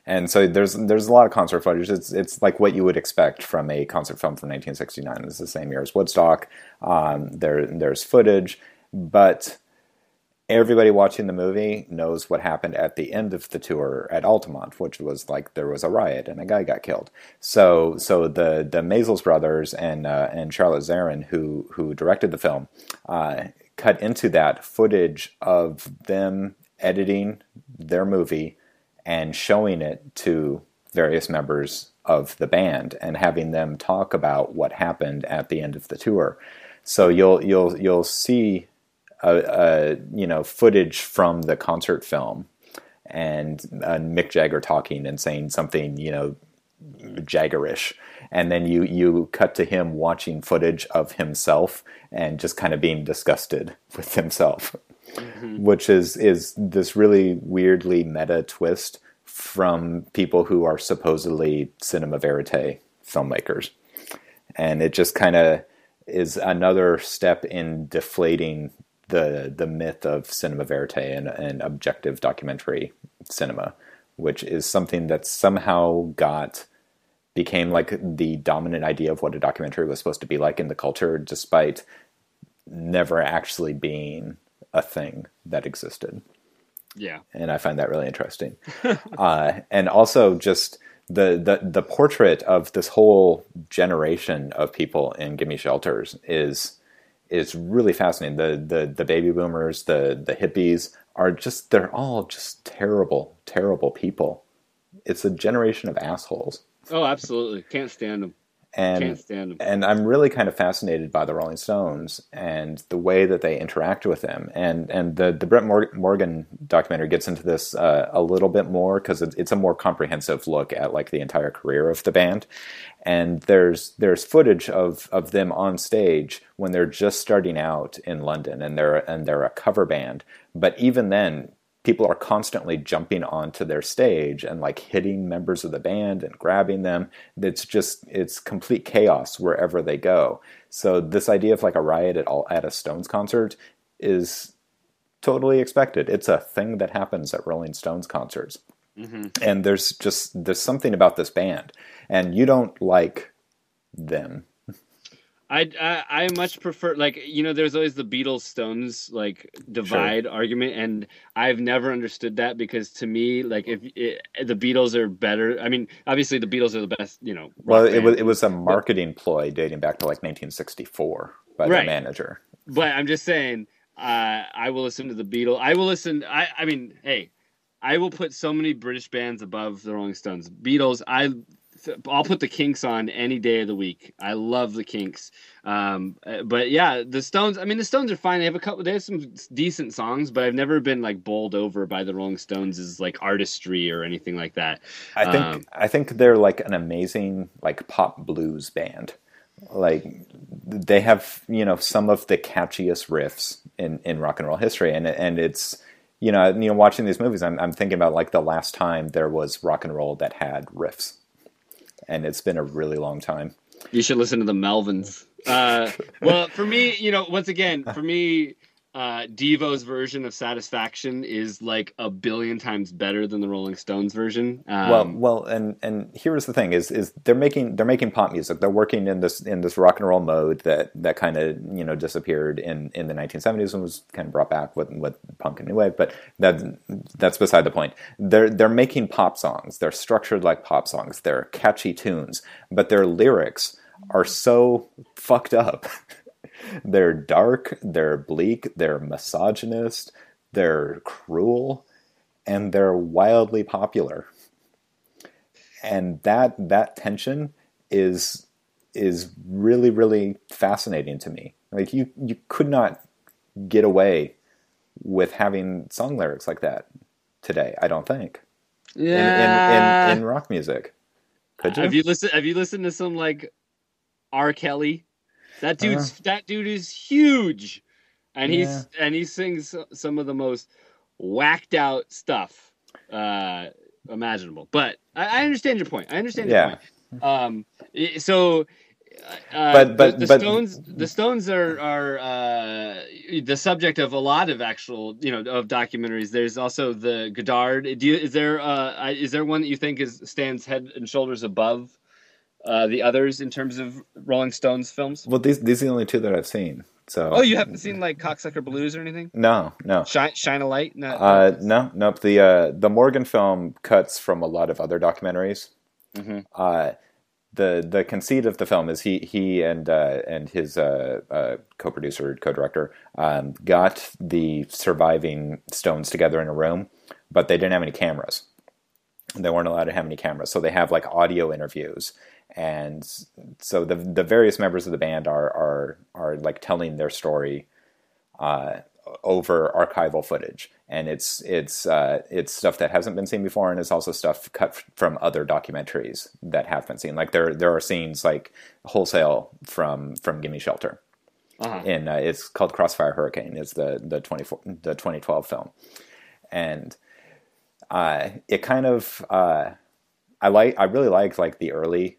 And so there's there's a lot of concert footage. It's it's like what you would expect from a concert film from 1969. It's the same year as Woodstock. Um, there there's footage, but everybody watching the movie knows what happened at the end of the tour at Altamont, which was like there was a riot and a guy got killed. So so the the Maysles brothers and uh, and Charlotte Zwerin, who who directed the film, uh, cut into that footage of them editing their movie and showing it to various members of the band and having them talk about what happened at the end of the tour. So you'll you'll you'll see a, you know footage from the concert film and uh, Mick Jagger talking and saying something you know Jaggerish, and then you you cut to him watching footage of himself and just kind of being disgusted with himself, mm-hmm. which is is this really weirdly meta twist from people who are supposedly cinema verite filmmakers, and it just kind of is another step in deflating the the myth of cinema verite and, and objective documentary cinema, which is something that somehow got became like the dominant idea of what a documentary was supposed to be like in the culture, despite never actually being a thing that existed. Yeah, and I find that really interesting. uh, and also just the, the the portrait of this whole generation of people in Gimme Shelters is is really fascinating. The the the baby boomers, the the hippies are just they're all just terrible, terrible people. It's a generation of assholes. Oh, absolutely. Can't stand them. And, Can't stand them. And I'm really kind of fascinated by the Rolling Stones and the way that they interact with them. And and the the Brett Morgen documentary gets into this uh, a little bit more because it's a more comprehensive look at like the entire career of the band. And there's there's footage of of them on stage when they're just starting out in London and they're and they're a cover band. But even then, people are constantly jumping onto their stage and like hitting members of the band and grabbing them. It's just it's complete chaos wherever they go. So this idea of like a riot at all at a Stones concert is totally expected. It's a thing that happens at Rolling Stones concerts. Mm-hmm. And there's just there's something about this band, and you don't like them I, I, I much prefer like you know there's always the Beatles Stones like divide sure. argument and I've never understood that because to me like if it, the Beatles are better I mean obviously the Beatles are the best you know well it was it was a marketing but, ploy dating back to like 1964 by right. the manager but I'm just saying uh, I will listen to the Beatles I will listen I I mean hey I will put so many British bands above the Rolling Stones Beatles I I'll put the Kinks on any day of the week. I love the Kinks. Um, but yeah, the Stones. I mean, the Stones are fine. They have a couple. They have some decent songs, but I've never been like bowled over by the Rolling Stones as like artistry or anything like that. I think um, I think they're like an amazing like pop blues band. Like they have you know some of the catchiest riffs in in rock and roll history, and and it's you know, you know, watching these movies, I'm, I'm thinking about like the last time there was rock and roll that had riffs and it's been a really long time. You should listen to the Melvins. Uh, well, for me, you know, once again, for me, uh, Devo's version of Satisfaction is like a billion times better than the Rolling Stones version. Um, well, well, and and here's the thing: is is they're making they're making pop music. They're working in this in this rock and roll mode that that kind of you know disappeared in in the 1970s and was kind of brought back with with punk and new wave. But that that's beside the point. They're they're making pop songs. They're structured like pop songs. They're catchy tunes, but their lyrics are so fucked up. they're dark, they're bleak, they're misogynist, they're cruel, and they're wildly popular. And that that tension is is really really fascinating to me. Like you you could not get away with having song lyrics like that today. I don't think. Yeah. In, in, in, in rock music. Could you? Have you listened? Have you listened to some like R. Kelly? That dude's uh, that dude is huge, and yeah. he's and he sings some of the most whacked out stuff uh, imaginable. But I, I, understand your point. I understand your yeah. point. Um, so. Uh, but but the, the but, Stones the Stones are are uh, the subject of a lot of actual you know of documentaries. There's also the Godard. Do you, is there uh, is there one that you think is stands head and shoulders above uh, the others in terms of Rolling Stones films? Well, these these are the only two that I've seen. So oh, you haven't seen like Cocksucker Blues or anything? No, no. Shine, Shine a Light? No, uh, no, nope. The uh, the Morgen film cuts from a lot of other documentaries. Mm-hmm. Uh, the the conceit of the film is he he and uh, and his uh, uh, co-producer co-director um, got the surviving Stones together in a room, but they didn't have any cameras. They weren't allowed to have any cameras, so they have like audio interviews and so the the various members of the band are are are like telling their story uh, over archival footage, and it's it's uh, it's stuff that hasn't been seen before, and it's also stuff cut from other documentaries that have been seen. Like there there are scenes like wholesale from from Gimme Shelter, Uh-huh. in uh, it's called Crossfire Hurricane. Is the the twenty the twenty twelve film, and uh, it kind of uh, I like I really liked like the early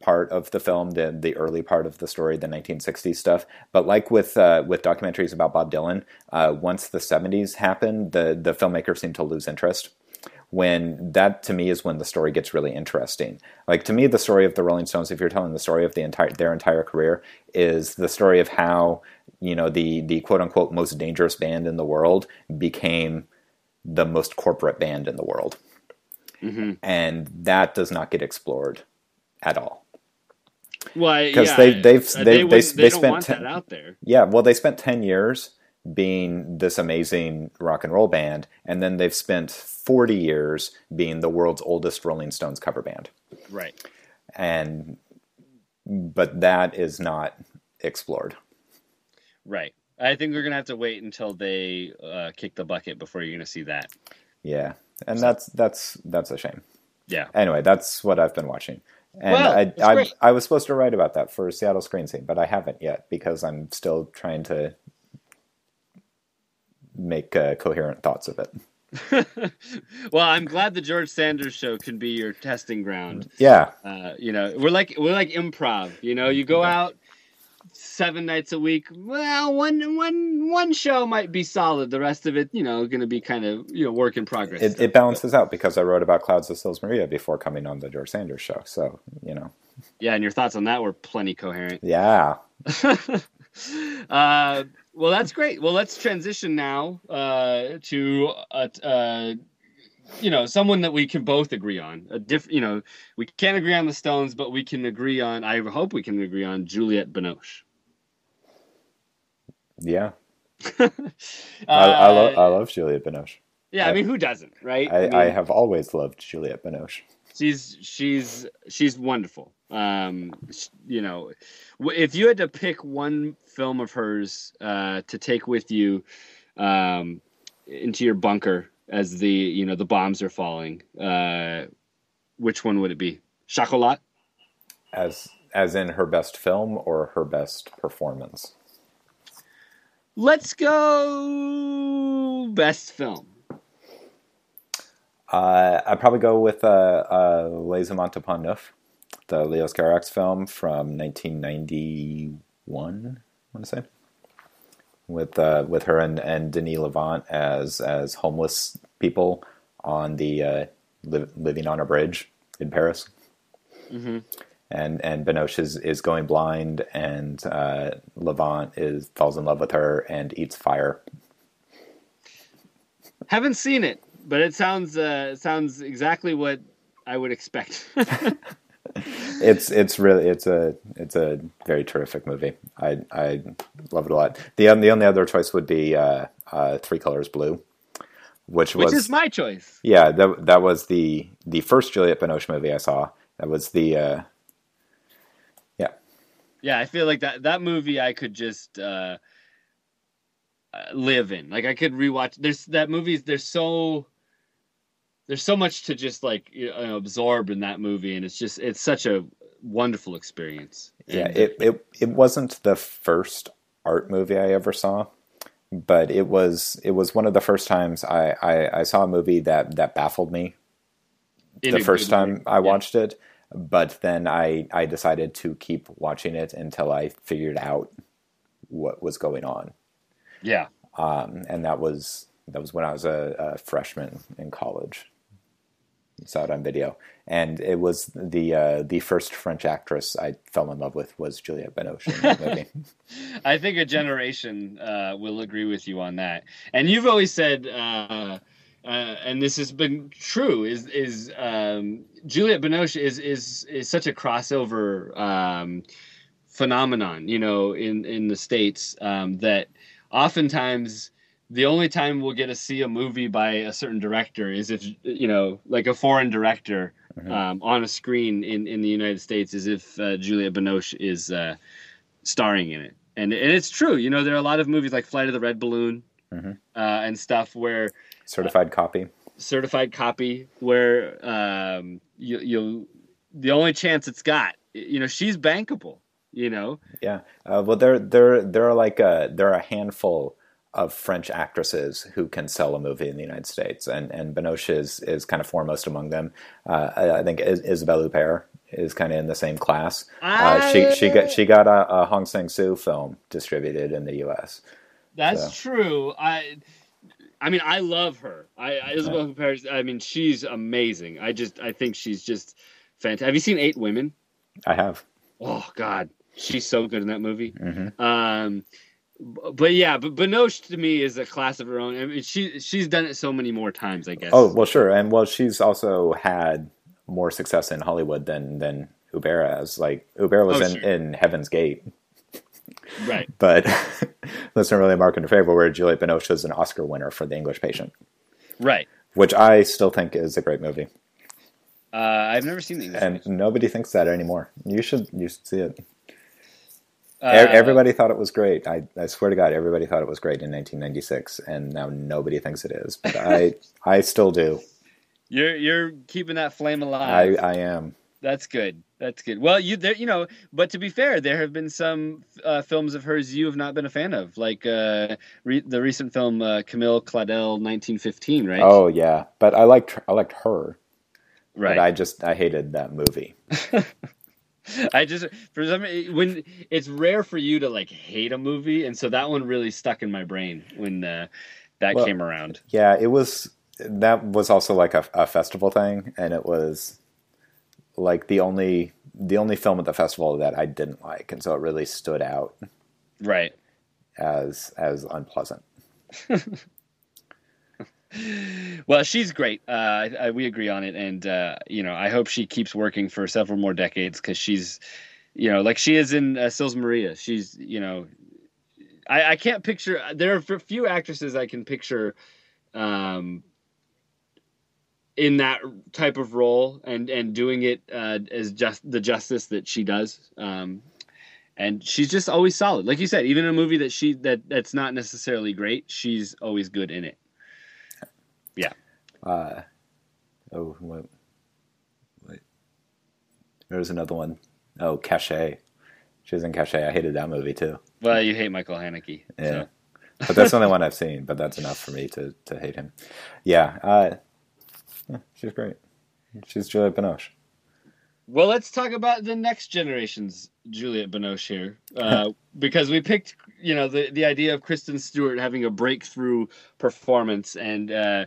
part of the film, the the early part of the story, the 1960s stuff. But like with uh, with documentaries about Bob Dylan, uh, once the 70s happened, the the filmmakers seemed to lose interest. When that to me is when the story gets really interesting. Like to me, the story of the Rolling Stones, if you're telling the story of the entire their entire career, is the story of how you know the the quote unquote most dangerous band in the world became the most corporate band in the world, hmm and that does not get explored at all. Well, 'Cause yeah, they- they've- they- they, they- they spent ten- that out there. Yeah, well, they spent 10 years being this amazing rock and roll band, and then they've spent 40 years being the world's oldest Rolling Stones cover band. Right. And but that is not explored. Right. I think we're gonna have to wait until they uh, kick the bucket before you're gonna see that. Yeah. And that's that's that's a shame. Yeah. Anyway, that's what I've been watching. And Well, I, I. I was supposed to write about that for Seattle Screen Scene, but I haven't yet because I'm still trying to make uh, coherent thoughts of it. well, I'm glad the George Sanders show can be your testing ground. Yeah, Uh, you know, we're like we're like improv. You know, you go out seven nights a week. Well, one one one show might be solid. The rest of it, you know, going to be kind of you know work in progress. it, it balances out because I wrote about Clouds of Sils Maria before coming on the George Sanders show. So, you know, yeah, and your thoughts on that were plenty coherent. yeah. uh, well, that's great. Well, let's transition now uh, to uh, uh, you know someone that we can both agree on. A diff, you know, we can't agree on the Stones, but we can agree on. I hope we can agree on Juliette Binoche. Yeah. I, I, lo- I Uh, love Juliette Binoche. yeah, I mean, who doesn't, right? I, mean, I have always loved Juliette Binoche. she's she's she's wonderful. Um, sh- you know, if you had to pick one film of hers uh, to take with you um, into your bunker as the you know the bombs are falling, uh, which one would it be? Chocolat. As as in her best film or her best performance. Let's go best film. Uh, I'd probably go with uh, uh, Les Amants de Pont Neuf, the Leos Carax film from 1991, I want to say, with uh, with her and, and Denis Lavant as as homeless people on the uh, li- living on a bridge in Paris, hmm and and Binoche is, is going blind, and uh, Lavant is falls in love with her and eats fire. Haven't seen it, but it sounds uh, it sounds exactly what I would expect. it's it's really it's a it's a very terrific movie. I I love it a lot. The on- the only other choice would be uh, uh, Three Colors Blue, which was Which is my choice. yeah that that was the the first Juliette Binoche movie I saw. That was the uh, Yeah, I feel like that that movie I could just uh, uh, live in. Like I could rewatch. There's that movies. There's so there's so much to just like you know, absorb in that movie, and it's just it's such a wonderful experience. yeah And- it it it wasn't the first art movie I ever saw. But it was it was one of the first times I, I, I saw a movie that, that baffled me the first good way. time I Yeah. watched it, but then I I decided to keep watching it until I figured out what was going on, Yeah, um, and that was that was when I was a, a freshman in college. Saw it on video, and it was the uh, the first French actress I fell in love with was Juliette Binoche in that movie. I think a generation uh, will agree with you on that. And you've always said, uh, uh, and this has been true, is is um, Juliette Binoche is is is such a crossover um, phenomenon, you know, in in the states um, that oftentimes the only time we'll get to see a movie by a certain director is if you know, like a foreign director Mhm. um, on a screen in in the United States, is if uh, Juliette Binoche is uh, starring in it and and it's true. You know, there are a lot of movies like Flight of the Red Balloon Mhm. uh, and stuff where Certified copy. certified copy where um, you you the only chance it's got. You know, she's bankable. You know, Yeah. Uh, well, there, there, there are like a, there are a handful of French actresses who can sell a movie in the United States, and and Binoche is is kind of foremost among them. Uh, I, I think Is- Isabelle Huppert is kind of in the same class. Uh, she she got she got a, a Hong Sang Soo film distributed in the U.S. That's So. true. I, I mean, I love her. I, I Isabelle Huppert. I mean, she's amazing. I just, I think she's just fantastic. Have you seen Eight Women? I have. Oh God, she's so good in that movie. hmm Um, but yeah, but Binoche to me is a class of her own. I mean, she she's done it so many more times. I guess. Oh well, sure, and well, she's also had more success in Hollywood than than Huppert has. Like Huppert was Oh, in, sure. in Heaven's Gate, right. but that's not really a mark in her favor. Where Juliette Binoche is an Oscar winner for The English Patient, Right. which I still think is a great movie, Uh, I've never seen the English. and nobody thinks that anymore. You should you should see it. Uh, everybody thought it was great. I, I swear to God, everybody thought it was great in 1996, and now nobody thinks it is. But I I still do. You're you're keeping that flame alive. I I am. That's good. That's good. Well, you there, you know, but to be fair, there have been some uh, films of hers you have not been a fan of, like uh, re- the recent film uh, Camille Claudel, 1915, right? Oh yeah, but I liked I liked her. right. But I just I hated that movie. I just for some when it's rare for you to like hate a movie, and so that one really stuck in my brain when uh, that Well, came around. Yeah, it was. That was also like a, a festival thing, and it was like the only the only film at the festival that I didn't like, and so it really stood out Right. as as unpleasant. Well, she's great. Uh, I, I, we agree on it, and uh, you know, I hope she keeps working for several more decades because she's, you know, like she is in uh, Sils Maria. She's, you know, I, I can't picture. There are a few actresses I can picture, um, in that type of role and and doing it uh, as just the justice that she does. Um, and she's just always solid, like you said. Even in a movie that she that that's not necessarily great, she's always good in it. Yeah. Uh, oh, what? Wait, there was another one. Oh, Caché. She was in Caché. I hated that movie too. Well, you hate Michael Haneke. Yeah. So. But that's the only one I've seen. But that's enough for me to to hate him. Yeah, uh, yeah, she's great. She's Juliette Binoche. Well, let's talk about the next generation's Juliette Binoche here, uh, because we picked, you know, the the idea of Kristen Stewart having a breakthrough performance, and uh,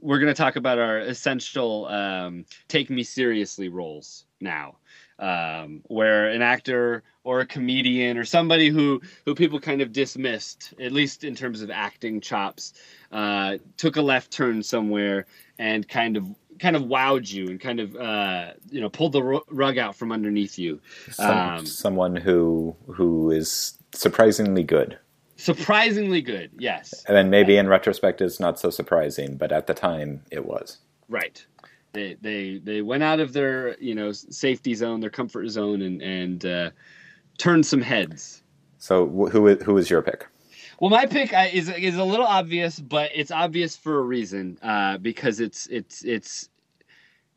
we're going to talk about our essential um, "take me seriously" roles now, um, where an actor or a comedian or somebody who who people kind of dismissed, at least in terms of acting chops, uh, took a left turn somewhere and kind of kind of wowed you and kind of uh, you know pulled the rug out from underneath you. Some, Um, someone who who is surprisingly good. Surprisingly good, yes, And then maybe in retrospect it's not so surprising, but at the time it was. right. They they they went out of their you know safety zone, their comfort zone, and and uh, turned some heads. So wh- who who is your pick? Well, my pick uh, is is a little obvious, but it's obvious for a reason uh, because it's it's it's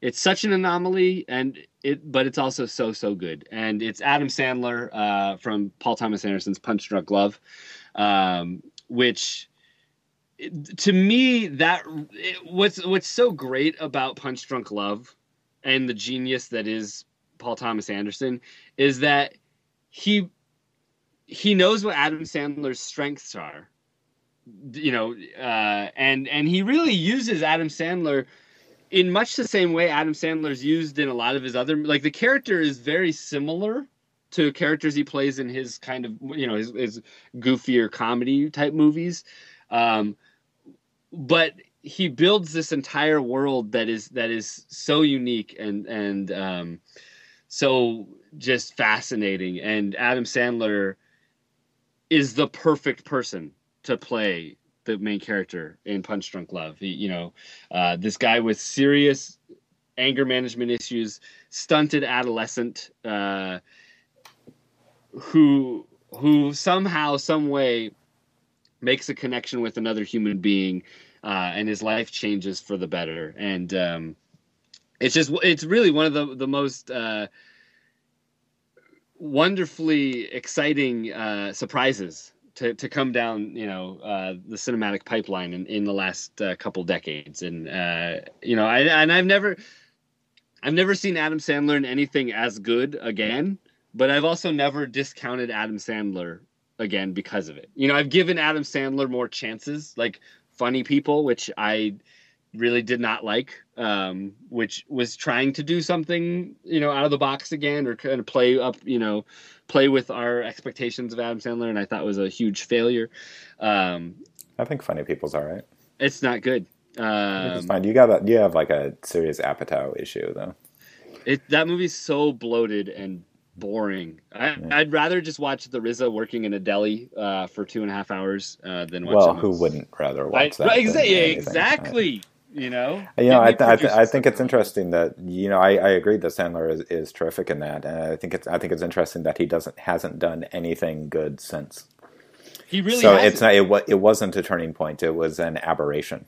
it's such an anomaly, and it but it's also so so good, and it's Adam Sandler uh, from Paul Thomas Anderson's Punch Drunk Love, um, which to me that it, what's what's so great about Punch Drunk Love and the genius that is Paul Thomas Anderson is that he he knows what Adam Sandler's strengths are. You know, uh, and and he really uses Adam Sandler in much the same way Adam Sandler's used in a lot of his other like the character is very similar to characters he plays in his kind of you know his, his goofier comedy type movies. Um, but he builds this entire world that is that is so unique and and um, so just fascinating. And Adam Sandler is the perfect person to play the main character in Punch Drunk Love. He, you know, uh, this guy with serious anger management issues, stunted adolescent, uh, who who somehow, some way, makes a connection with another human being, uh, and his life changes for the better. And um, it's just it's really one of the the most uh, wonderfully exciting uh, surprises to, to come down, you know, uh, the cinematic pipeline in, in the last uh, couple decades. And, uh, you know, I, and I've never, I've never seen Adam Sandler in anything as good again, but I've also never discounted Adam Sandler again because of it. You know, I've given Adam Sandler more chances, like Funny People, which I really did not like, um, which was trying to do something, you know, out of the box again or kind of play up, you know, play with our expectations of Adam Sandler, and I thought was a huge failure. Um, I think Funny People's all right. It's not good. Um, it's fine. You got a, you have like a serious Apatow issue though. It that movie's so bloated and boring. I, would rather just watch the RZA working in a deli uh, for two and a half hours uh, than watch. Well, who wouldn't rather watch I, that? Exa- exactly. You know, you know, I, th- I, th- I, think it's interesting that you know I, I agree that Sandler is, is terrific in that, and I think it's I think it's interesting that he doesn't hasn't done anything good since. He really so hasn't. it's not it, it wasn't a turning point; it was an aberration.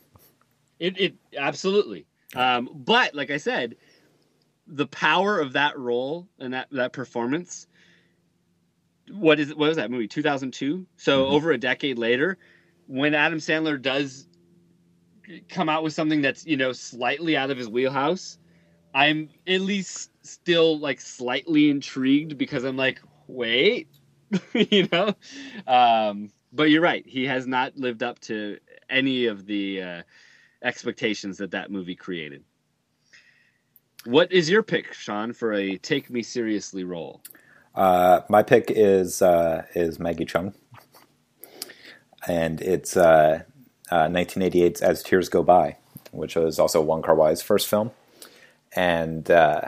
It it absolutely, um, but like I said, the power of that role and that that performance. What is what was that movie? Two thousand two. So mm-hmm. over a decade later, when Adam Sandler does come out with something that's you know slightly out of his wheelhouse, I'm at least still like slightly intrigued because I'm like, wait, you know. Um, but you're right; he has not lived up to any of the uh, expectations that that movie created. What is your pick, Sean, for a take me seriously role? Uh, my pick is uh, is Maggie Cheung, and it's uh, 1988's uh, As Tears Go By, which was also Wong Kar Wai's first film. And uh,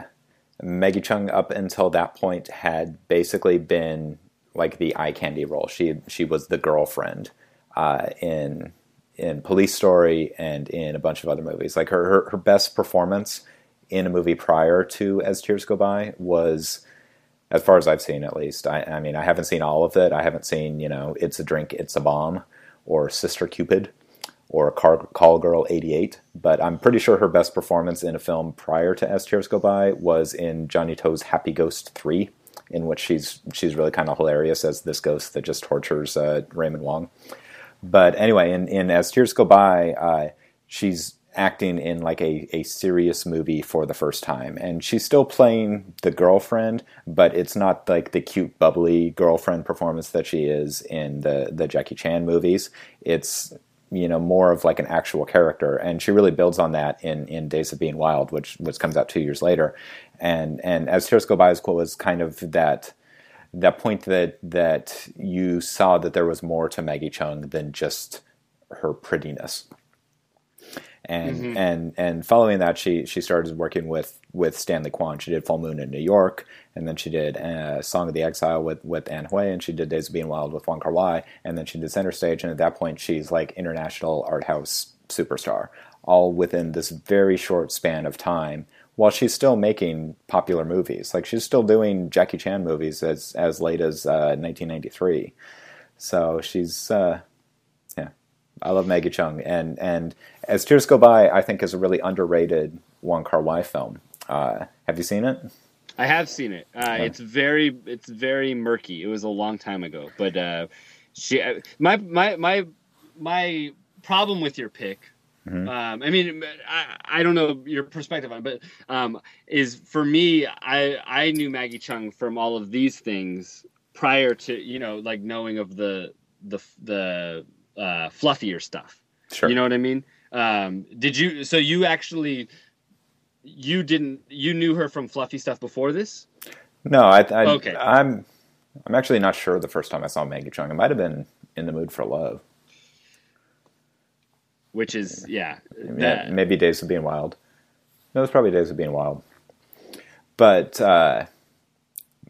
Maggie Cheung, up until that point, had basically been like the eye candy role. She she was the girlfriend uh, in in Police Story and in a bunch of other movies. Like her, her, her best performance in a movie prior to As Tears Go By was, as far as I've seen at least. I, I mean, I haven't seen all of it. I haven't seen you know It's a Drink, It's a Bomb, or Sister Cupid or Call Girl 88, but I'm pretty sure her best performance in a film prior to As Tears Go By was in Johnny To's Happy Ghost 3, in which she's she's really kind of hilarious as this ghost that just tortures uh, Raymond Wong. But anyway, in, in As Tears Go By, uh, she's acting in like a, a serious movie for the first time and she's still playing the girlfriend but it's not like the cute bubbly girlfriend performance that she is in the the Jackie Chan movies it's you know more of like an actual character. And she really builds on that in in days of being wild which which comes out two years later. And and as tears go by is cool is kind of that that point that that you saw that there was more to maggie cheung than just her prettiness and mm-hmm. and and following that, she she started working with with Stanley Kwan. She did Full Moon in New York, and then she did uh, Song of the Exile with with Anne Hui, and she did Days of Being Wild with Wong Kar Wai, and then she did Center Stage. And at that point, she's like international art house superstar, all within this very short span of time. While she's still making popular movies, like she's still doing Jackie Chan movies as as late as uh, 1993. So she's uh, yeah. I love Maggie Cheung, and and as tears go by, I think is a really underrated Wong Kar Wai film. Uh, have you seen it? I have seen it. Uh, It's very it's very murky. It was a long time ago, but uh, she uh, my my my my problem with your pick. Mm-hmm. Um, I mean, I, I don't know your perspective on it, but um, is for me, I I knew Maggie Cheung from all of these things prior to you know like knowing of the the the uh, fluffier stuff. Sure. You know what I mean? Um, did you? So you actually, you didn't. You knew her from fluffy stuff before this? No, I, I okay. I'm, I'm actually not sure. The first time I saw Maggie Cheung. it might have been in the mood for love. Which is yeah, yeah maybe Days of Being Wild. No, it's probably Days of Being Wild. But uh,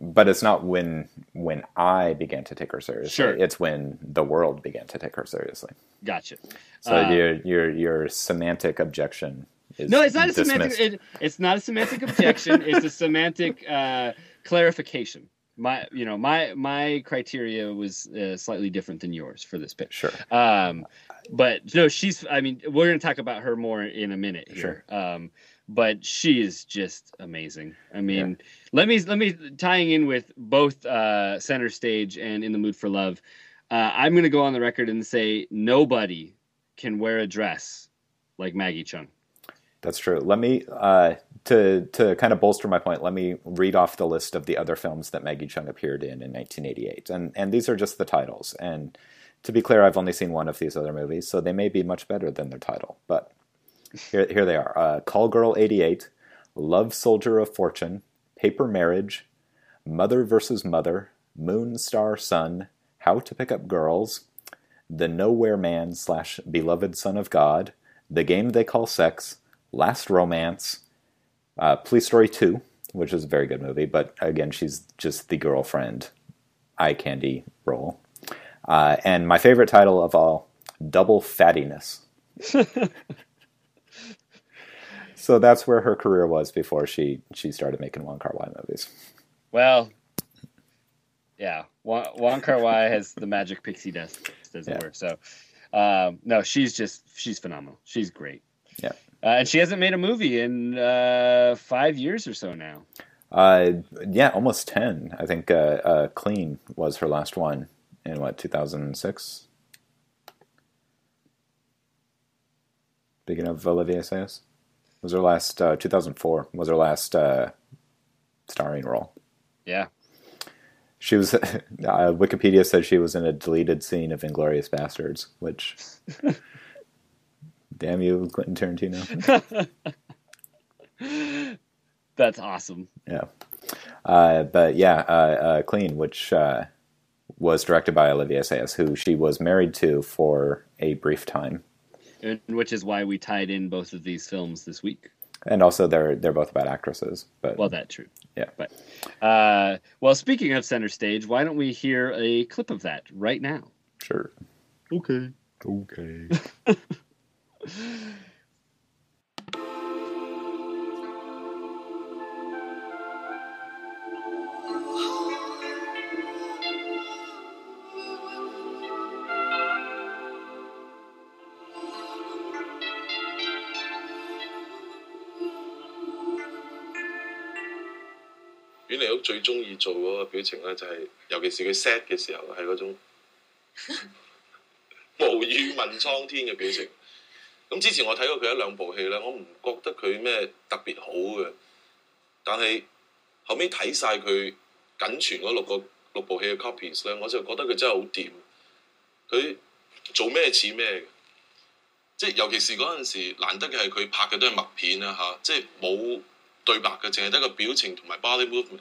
but it's not when when I began to take her seriously. Sure. It's when the world began to take her seriously. Gotcha. So uh, your your your semantic objection is no, it's not dismissed. a semantic. It, it's not a semantic objection. it's a semantic uh, clarification. my you know my my criteria was uh, slightly different than yours for this pick. Sure. Um, but no, she's. I mean, we're gonna talk about her more in a minute here. Sure. Um, but she is just amazing. I mean, let me let me tying in with both uh, center stage and in the mood for love. Uh, I'm gonna go on the record and say nobody can wear a dress like Maggie Cheung. That's true. Let me uh, to to kind of bolster my point. Let me read off the list of the other films that Maggie Cheung appeared in in 1988, and and these are just the titles. And to be clear, I've only seen one of these other movies, so they may be much better than their title. But here here they are: uh, Call Girl '88, Love Soldier of Fortune, Paper Marriage, Mother versus Mother, Moon Star Sun, How to Pick Up Girls, The Nowhere Man slash Beloved Son of God, The Game They Call Sex. Last Romance, uh, Police Story 2, which is a very good movie, but again, she's just the girlfriend eye candy role. Uh, and my favorite title of all, Double Fattiness. so that's where her career was before she, she started making Wong Kar Wai movies. Well, yeah, Wong, Wong Kar Wai has the magic pixie dust, as it Yeah. were. So, um, no, she's just she's phenomenal. She's great. Yeah. Uh, and she hasn't made a movie in uh, five years or so now. Uh, yeah, almost 10. I think uh, uh, Clean was her last one in what, 2006? Speaking of Olivier Assayas, was her last, uh, 2004, was her last uh, starring role. Yeah. She was, uh, Wikipedia said she was in a deleted scene of Inglourious Basterds, which, damn you, Quentin Tarantino. That's awesome. Yeah. Uh, but yeah, uh, uh, Clean, which uh, was directed by Olivier Assayas, who she was married to for a brief time. And which is why we tied in both of these films this week. And also, they're they're both about actresses. But Well, that's true. yeah, But uh, well, speaking of center stage, why don't we hear a clip of that right now? sure. Okay. Okay. 最中意做嗰個表情咧，就係、尤其是佢 set 嘅時候，係嗰種無語問蒼天嘅表情。咁之前我睇過佢一兩部戲咧，我唔覺得佢咩特別好嘅，但係後尾睇晒佢僅存嗰六個六部戲嘅 copies 咧，我就覺得佢真係好掂。佢做咩似咩嘅，即係尤其是嗰陣時難得嘅係佢拍嘅都係默片啦嚇，即係冇對白嘅，淨係得個表情同埋 body movement。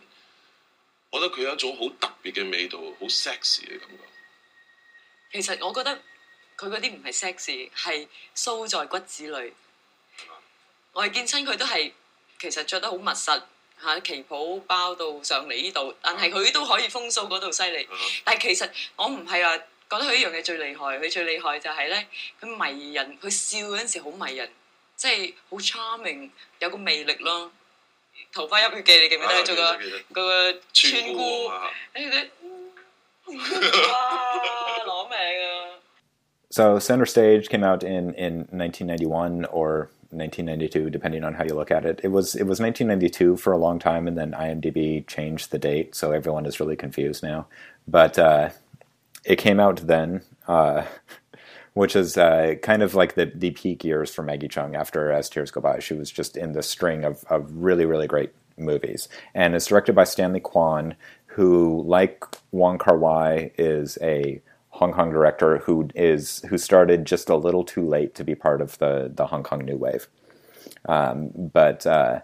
我覺得佢有一種好特別嘅味道，好 sexy 嘅感覺。其實我覺得佢嗰啲唔係 sexy，係酥在骨子裏。我係見親佢都係其實着得好密實嚇，旗袍包到上嚟呢度，但係佢都可以風騷嗰度犀利。嗯但係其實我唔係話覺得佢一樣嘢最厲害，佢最厲害就係咧，佢迷人，佢笑嗰陣時好迷人，即係好 charming，有個魅力咯。 桃花泣血记你记唔记得？啊做个记得记得嗰个村村姑姑，啊跟住佢哇攞命啊！ So Center Stage came out in, in 1991 or 1992, depending on how you look at it. It was it was 1992 for a long time, and then IMDb changed the date, so everyone is really confused now. But uh, it came out then, uh, which is uh, kind of like the, the peak years for Maggie Cheung. After As Tears Go By, she was just in the string of, of really really great movies, and it's directed by Stanley Kwan, who, like Wong Kar Wai, is a Hong Kong director who is who started just a little too late to be part of the the Hong Kong New Wave, um, but uh,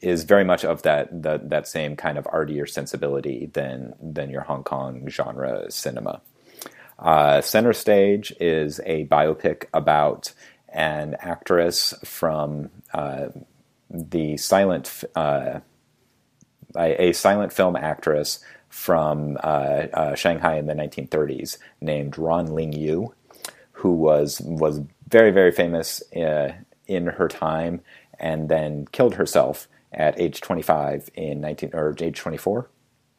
is very much of that that same kind of artier sensibility than than your Hong Kong genre cinema. Uh, Center Stage is a biopic about an actress from uh, the silent uh, a, silent film actress from uh, uh, Shanghai in the 1930s named Ruan Lingyu, who was was very very famous uh, in her time, and then killed herself at age 25 in 19 or age 24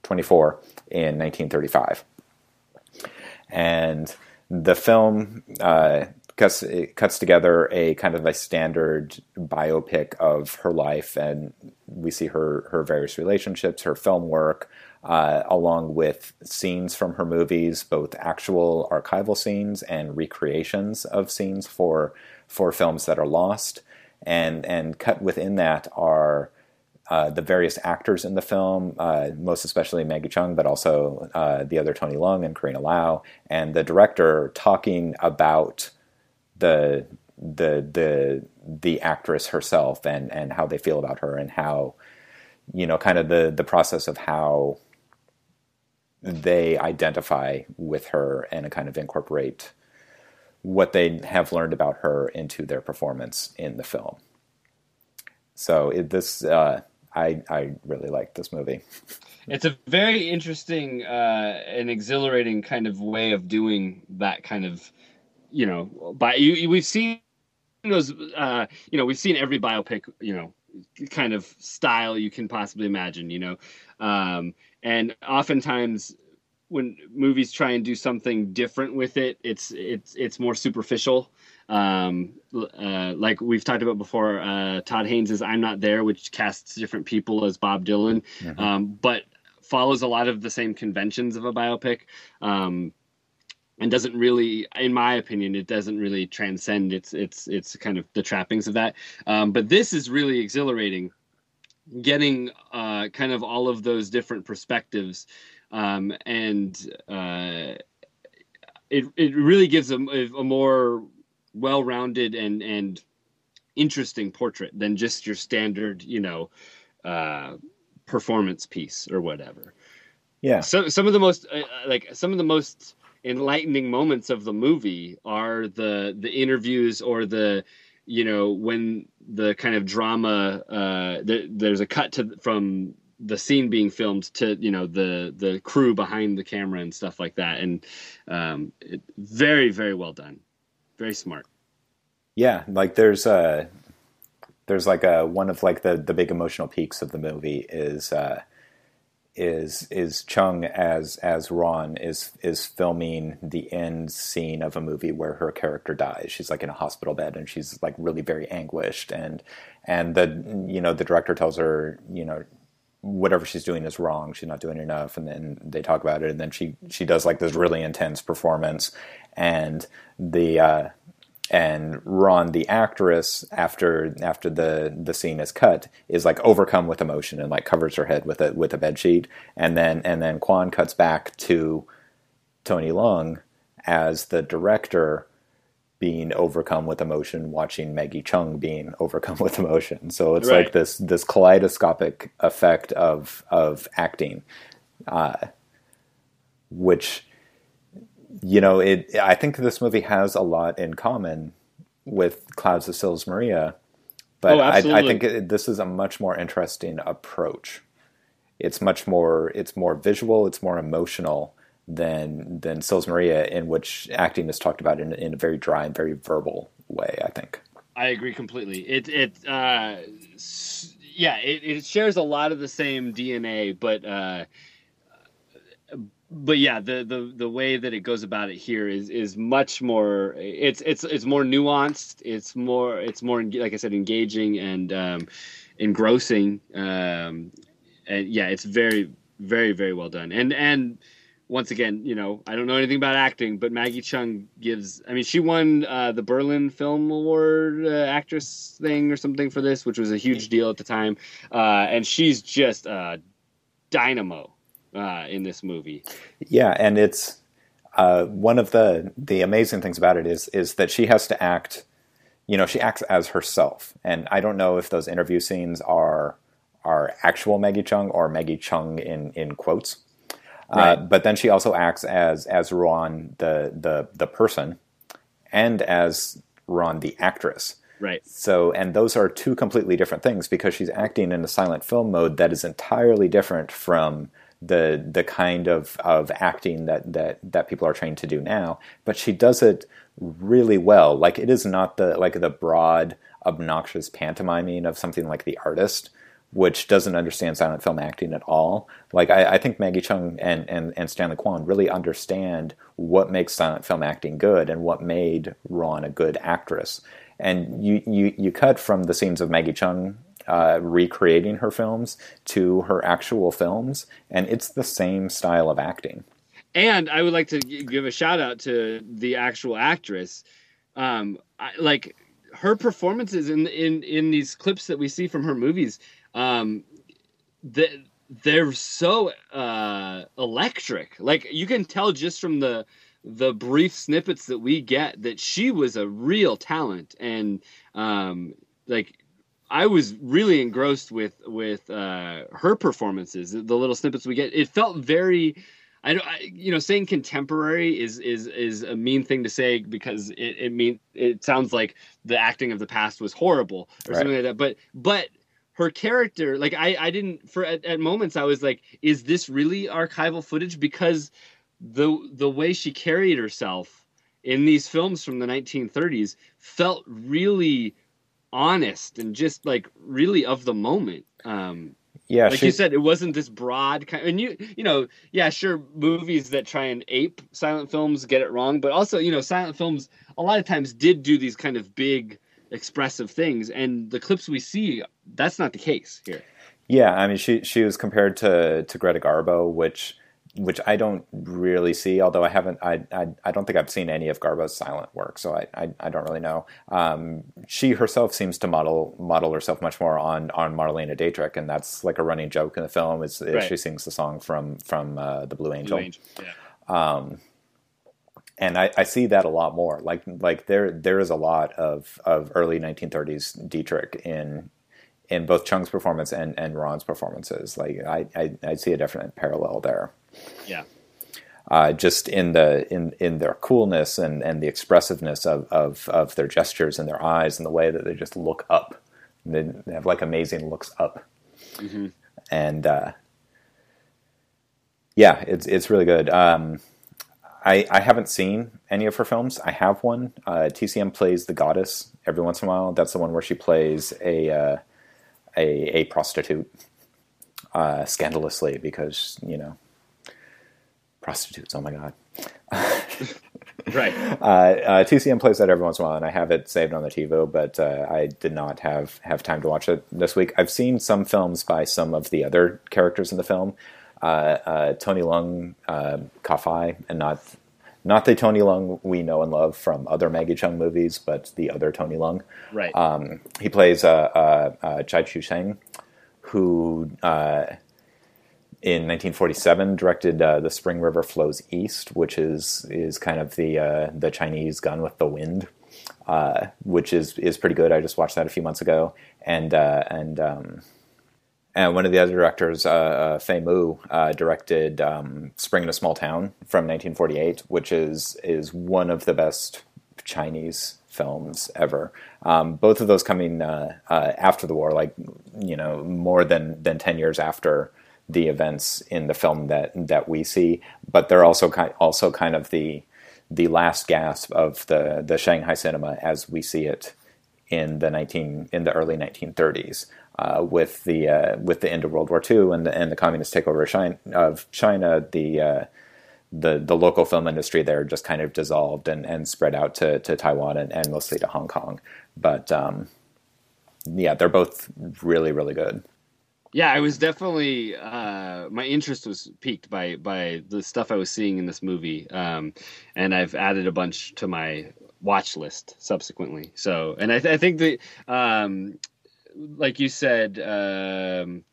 24 in 1935. And the film uh, cuts, cuts together a kind of a standard biopic of her life, and we see her, her various relationships, her film work, uh, along with scenes from her movies, both actual archival scenes and recreations of scenes for for films that are lost. And and cut within that are uh, the various actors in the film, uh, most especially Maggie Cheung, but also uh, the other Tony Leung and Carina Lau, and the director talking about the the the the actress herself and and how they feel about her and how you know kind of the the process of how they identify with her and kind of incorporate what they have learned about her into their performance in the film. So it, this uh, I I really like this movie. It's a very interesting uh, and exhilarating kind of way of doing that kind of, you know, by you, we've seen those, uh, you know, we've seen every biopic, you know, kind of style you can possibly imagine, you know, um, and oftentimes when movies try and do something different with it, it's it's it's more superficial um, uh, like we've talked about before, uh, Todd Haynes' is "I'm Not There," which casts different people as Bob Dylan, mm-hmm. um, but follows a lot of the same conventions of a biopic, um, and doesn't really, in my opinion, it doesn't really transcend its its its kind of the trappings of that. Um, but this is really exhilarating, getting uh, kind of all of those different perspectives, um, and uh, it it really gives a, a more well-rounded and and interesting portrait than just your standard, you know, uh, performance piece or whatever. Yeah. So some of the most uh, like some of the most enlightening moments of the movie are the the interviews or the you know when the kind of drama uh the, there's a cut to from the scene being filmed to you know the the crew behind the camera and stuff like that and um it, very very well done very smart. Yeah, like there's a there's like a one of like the the big emotional peaks of the movie is uh, is is Cheung as as Ruan is is filming the end scene of a movie where her character dies. She's like in a hospital bed and she's like really very anguished and and the you know the director tells her you know whatever she's doing is wrong. She's not doing enough, and then they talk about it, and then she she does like this really intense performance, and the uh, and Ruan, the actress, after after the the scene is cut, is like overcome with emotion and like covers her head with a with a bed sheet, and then and then Kwan cuts back to Tony Leung as the director being overcome with emotion, watching Maggie Cheung being overcome with emotion. So it's right. like this this kaleidoscopic effect of of acting, uh, which you know it. I think this movie has a lot in common with Clouds of Sils Maria, but oh, I, I, think it, this is a much more interesting approach. It's much more. It's more visual. It's more emotional than than Sils Maria, in which acting is talked about in, in a very dry and very verbal way. I think. I agree completely. It it uh, yeah, it, it shares a lot of the same DNA, but uh, but yeah, the, the the way that it goes about it here is is much more. It's it's it's more nuanced. It's more it's more like I said, engaging and um, engrossing. Um, and yeah, it's very very very well done. And and once again, you know, I don't know anything about acting, but Maggie Cheung gives. I mean, she won uh, the Berlin Film Award uh, actress thing or something for this, which was a huge deal at the time. Uh, and she's just a dynamo uh, in this movie. Yeah, and it's uh, one of the the amazing things about it is is that she has to act. You know, she acts as herself, and I don't know if those interview scenes are are actual Maggie Cheung or Maggie Cheung in in quotes right. Uh, but then she also acts as as Ruan the the the person, and as Ruan the actress. Right. So, and those are two completely different things because she's acting in a silent film mode that is entirely different from the the kind of, of acting that, that that people are trained to do now. But she does it really well. Like it is not the like the broad, obnoxious pantomiming of something like The Artist, which doesn't understand silent film acting at all. Like I, I think Maggie Cheung and, and, and Stanley Kwan really understand what makes silent film acting good and what made Ruan a good actress. And you, you, you cut from the scenes of Maggie Cheung uh, recreating her films to her actual films, and it's the same style of acting. And I would like to give a shout out to the actual actress. Um, I, like her performances in in in these clips that we see from her movies, um, that they're so uh, electric. Like you can tell just from the the brief snippets that we get that she was a real talent and um, like I was really engrossed with with uh, her performances. The little snippets we get, it felt very. I don't, I, you know, saying contemporary is is is a mean thing to say because it it mean it sounds like the acting of the past was horrible or Right. something like that. But but her character, like I I didn't for at, at moments I was like, is this really archival footage? Because the the way she carried herself in these films from the 1930s felt really honest and just like really of the moment. Um, Yeah, like she, you said, it wasn't this broad kind. And you, you know, yeah, sure, movies that try and ape silent films get it wrong, but also, you know, silent films a lot of times did do these kind of big, expressive things, and the clips we see, that's not the case here. Yeah, I mean, she she was compared to to Greta Garbo, which which I don't really see. Although I haven't, I I, I don't think I've seen any of Garbo's silent work, so I I, I don't really know. Um, she herself seems to model model herself much more on on Marlene Dietrich, and that's like a running joke in the film. Is, Right. she sings the song from from uh, the Blue Angel, Blue Angel, Yeah. And I, I see that a lot more. Like like there there is a lot of of early 1930s Dietrich in in both Cheung's performance and and Ruan's performances. Like I I, I see a definite parallel there. Yeah. Uh, just in the in in their coolness and and the expressiveness of of of their gestures and their eyes and the way that they just look up. They, they have like amazing looks up, and uh, yeah, it's it's really good. Um, I, I haven't seen any of her films. I have one. Uh, TCM plays the goddess every once in a while. That's the one where she plays a uh, a, a prostitute, uh, scandalously because you know prostitutes. Oh my god. Right. Uh, uh, TCM plays that every once in a while, and I have it saved on the TiVo, but uh, I did not have have time to watch it this week. I've seen some films by some of the other characters in the film. Uh, uh, Tony Leung, uh, Ka-Fai, and not not the Tony Leung we know and love from other Maggie Cheung movies, but the other Tony Leung. Right. Um, he plays uh, uh, uh, Cai Chusheng, who uh, in 1947 directed uh, "The Spring River Flows East," which is is kind of the uh, the Chinese Gone with the Wind, uh, which is is pretty good. I just watched that a few months ago, and uh, and um, and one of the other directors, uh, uh, Fei Mu, uh, directed um, "Spring in a Small Town" from 1948, which is is one of the best Chinese films ever. Um, both of those coming uh, uh, after the war, like you know, more than than ten years after the events in the film that that we see. But they're also kind also kind of the the last gasp of the the Shanghai cinema as we see it in the nineteen in the early 1930s. Uh, with the uh, with the end of World War II and the, and the communist takeover of China, the uh, the the local film industry there just kind of dissolved and, and spread out to, to Taiwan and, and mostly to Hong Kong. But um, yeah, they're both really really good. Yeah, I was definitely uh, my interest was piqued by by the stuff I was seeing in this movie, um, and I've added a bunch to my watch list subsequently. So, and I, th- I think that, um, like you said, um,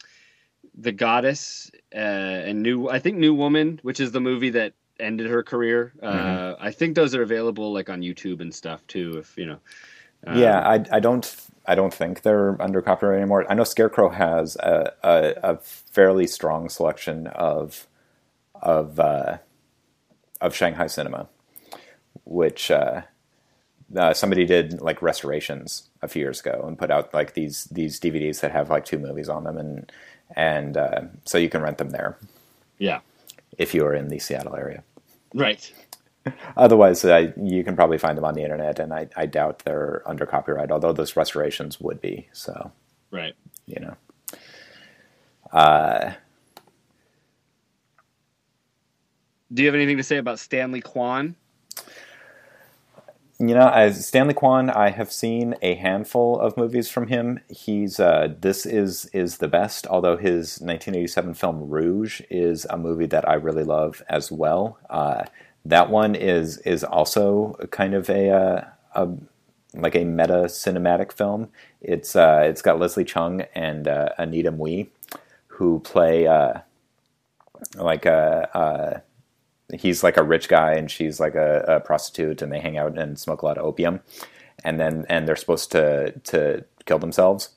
the goddess uh, and new I think New Woman, which is the movie that ended her career. Uh, I think those are available like on YouTube and stuff too. If you know, um, yeah, I, I don't I don't think they're under copyright anymore. I know Scarecrow has a, a, a fairly strong selection of of uh, of Shanghai cinema, which uh, uh, somebody did like restorations a few years ago and put out like these these DVDs that have like two movies on them, and and uh, so you can rent them there yeah, if you are in the Seattle area. right. Otherwise, uh, you can probably find them on the internet, and I, I doubt they're under copyright. Although those restorations would be, so Right. you know. Uh, Do you have anything to say about Stanley Kwan? You know, as Stanley Kwan, I have seen a handful of movies from him. He's uh, this is is the best. Although his 1987 film Rouge is a movie that I really love as well. Uh, that one is is also kind of a, uh, a like a meta cinematic film. It's uh, it's got Leslie Cheung and uh, Anita Mui who play like a he's like a rich guy and she's like a, a, prostitute and they hang out and smoke a lot of opium. And then and they're supposed to to kill themselves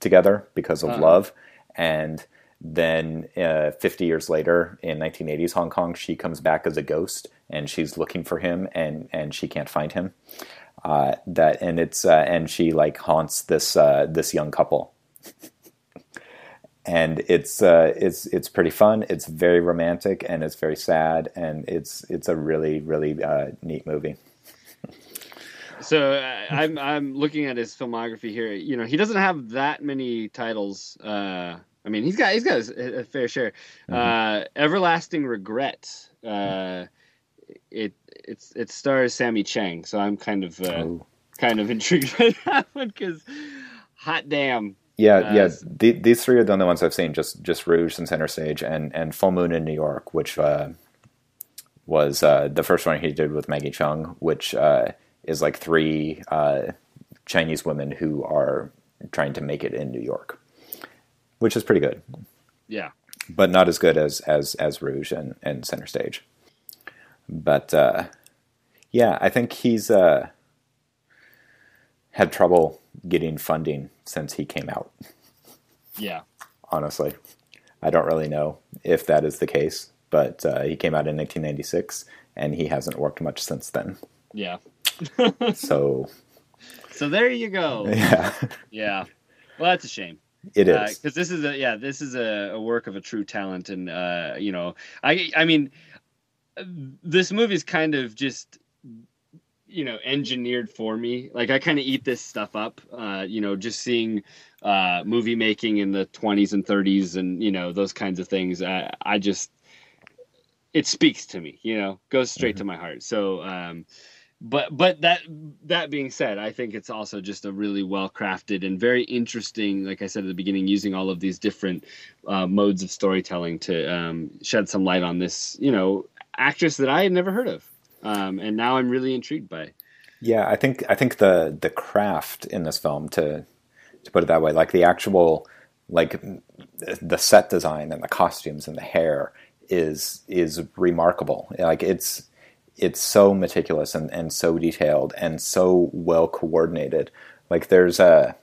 together because of uh-huh. love. And then uh, 50 years later in 1980s hong kong she comes back as a ghost and she's looking for him and and she can't find him. Uh, that and it's uh, and she like haunts this uh, this young couple and it's uh, it's it's pretty fun. It's very romantic and it's very sad, and it's it's a really really uh, neat movie. so uh, I'm I'm looking at his filmography here. You know, he doesn't have that many titles. Uh, I mean, he's got he's got a, fair share. Mm-hmm. Uh, Everlasting Regret. Uh, it it's it stars Sammy Cheng, so I'm kind of oh. kind of intrigued by that one because hot damn yeah, uh, yeah. The, these three are the only ones I've seen. Just just Rouge and Center Stage and and Full Moon in New York, which uh, was uh, the first one he did with Maggie Cheung, which uh, is like three uh, Chinese women who are trying to make it in New York, which is pretty good. Yeah, but not as good as as as Rouge and and Center Stage. But uh, yeah, I think he's had trouble getting funding since he came out. Yeah. Honestly, I don't really know if that is the case, but uh, he came out in 1996 and he hasn't worked much since then. Yeah. so. So there you go. Yeah. Yeah. Well, that's a shame. It is because uh, this is a yeah this is a, a, work of a true talent and uh, you know I I mean this movie is kind of just you know engineered for me. Like i kind of eat this stuff up uh you know just seeing uh movie making in the 20s and 30s and you know those kinds of things i, I just it speaks to me you know goes straight mm-hmm. to my heart. So um but but that that being said i think it's also just a really well crafted and very interesting like i said at the beginning using all of these different uh, modes of storytelling to um, shed some light on this you know actress that i had never heard of um, and now I'm really intrigued by. It. Yeah, I think I think the the craft in this film to to put it that way, like the actual like the set design and the costumes and the hair is is remarkable. Like it's it's so meticulous and, and so detailed and so well coordinated. Like there's a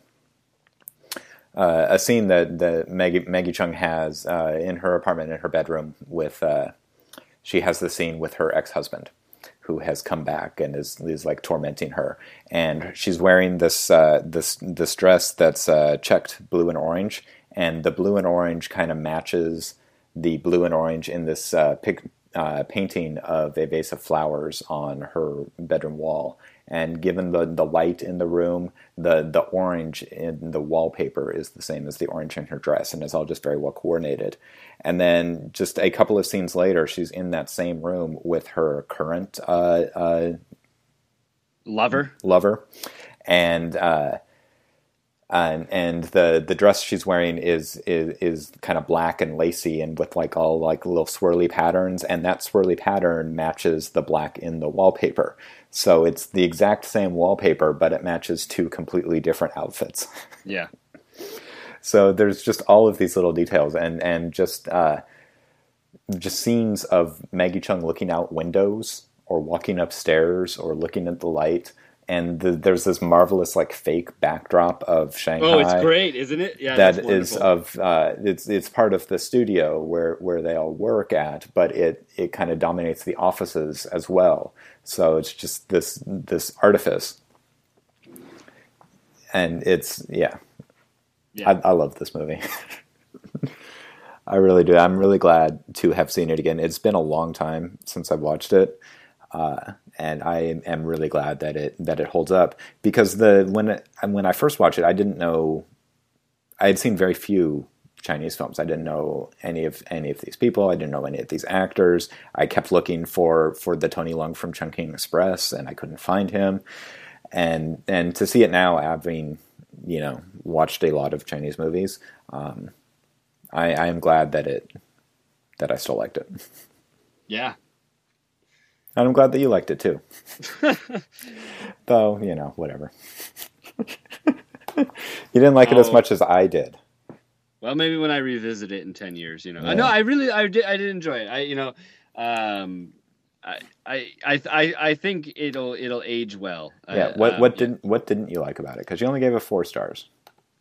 uh, a scene that, that Maggie, Maggie Cheung has uh, in her apartment in her bedroom with uh, she has the scene with her ex husband who has come back and is is like tormenting her. And she's wearing this uh, this this dress that's uh, checked blue and orange, and the blue and orange kind of matches the blue and orange in this uh, pic, uh, painting of a vase of flowers on her bedroom wall. And given the, the light in the room, the, the orange in the wallpaper is the same as the orange in her dress, and it's all just very well coordinated. And then just a couple of scenes later, she's in that same room with her current uh, uh, lover. Lover, and uh, and and the the dress she's wearing is is is kind of black and lacy and with like all like little swirly patterns, and that swirly pattern matches the black in the wallpaper. So it's the exact same wallpaper, but it matches two completely different outfits. Yeah. So there's just all of these little details, and and just uh, just scenes of Maggie Cheung looking out windows or walking upstairs or looking at the light. And the, there's this marvelous like fake backdrop of Shanghai. Oh, it's great, isn't it? Yeah, that is of uh, it's it's part of the studio where where they all work at, but it it kind of dominates the offices as well. So it's just this this artifice, and it's yeah, yeah. I, I love this movie. I really do. I'm really glad to have seen it again. It's been a long time since I've watched it, uh, and I am really glad that it that it holds up. Because the when it, when I first watched it, I didn't know. I had seen very few Chinese films. I didn't know any of any of these people. I didn't know any of these actors. I kept looking for for the Tony Leung from Chungking Express, and I couldn't find him. And and to see it now, having you know watched a lot of Chinese movies, um, I, I am glad that it that I still liked it. Yeah, and I'm glad that you liked it too. Though you know whatever. you didn't like it as Oh. much as I did. Well, maybe when I revisit it in ten years, you know. Yeah. No, I really, I did, I did enjoy it. I, you know, um, I, I, I, I think it'll, it'll age well. Yeah. Uh, What um, what didn't what didn't you like about it? Because you only gave it four stars,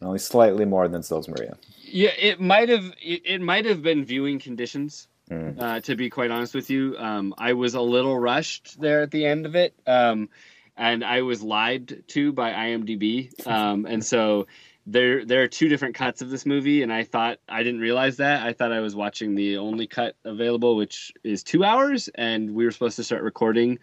only slightly more than Sils Maria. Yeah, it might have, it, it might have been viewing conditions. Mm. Uh, to be quite honest with you, um, I was a little rushed there at the end of it, um, and I was lied to by IMDb, um, and so there there are two different cuts of this movie, and I thought I didn't realize that. I thought I was watching the only cut available, which is two hours, and we were supposed to start recording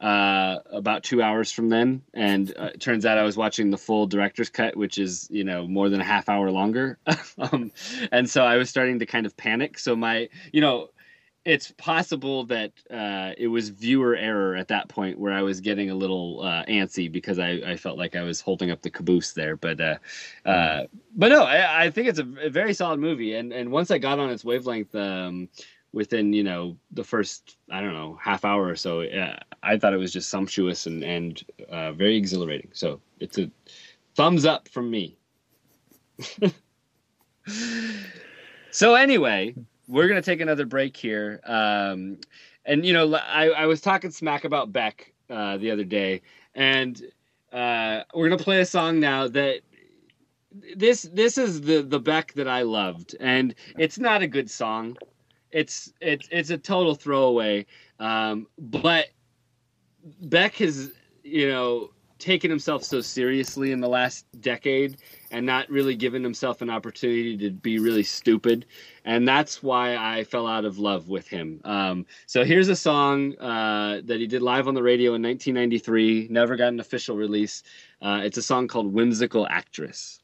uh, about two hours from then, and uh, it turns out I was watching the full director's cut, which is you know more than a half hour longer, um, and so I was starting to kind of panic. So my you know it's possible that uh, it was viewer error at that point where I was getting a little uh, antsy because I, I felt like I was holding up the caboose there. But uh, uh, but no, I, I think it's a, a very solid movie. And and once I got on its wavelength, um, within you know the first I don't know half hour or so, uh, I thought it was just sumptuous and and uh, very exhilarating. So it's a thumbs up from me. so anyway, we're gonna take another break here. Um, and you know, I, I was talking smack about Beck uh, the other day, and uh, we're gonna play a song now that this this is the the Beck that I loved, and it's not a good song. It's it's it's a total throwaway. Um, but Beck has you know taken himself so seriously in the last decade and not really given himself an opportunity to be really stupid and that's why I fell out of love with him. Um, so here's a song uh, that he did live on the radio in 1993. Never got an official release. Uh, it's a song called "Whimsical Actress."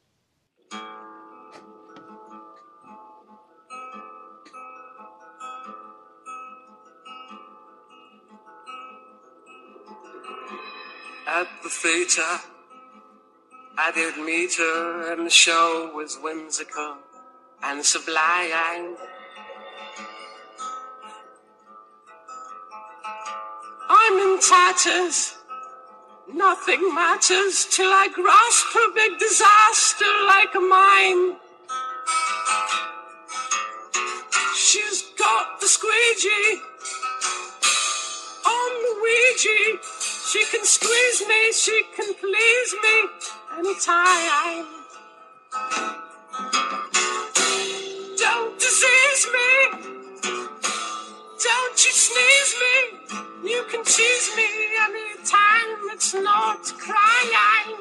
At the theater, I did meet her, and the show was whimsical and sublime. I'm in tatters. Nothing matters till I grasp a big disaster like mine. She's got the squeegee on the Ouija. She can squeeze me, she can please me anytime. Don't disease me, don't you sneeze me. You can tease me anytime, it's not crying.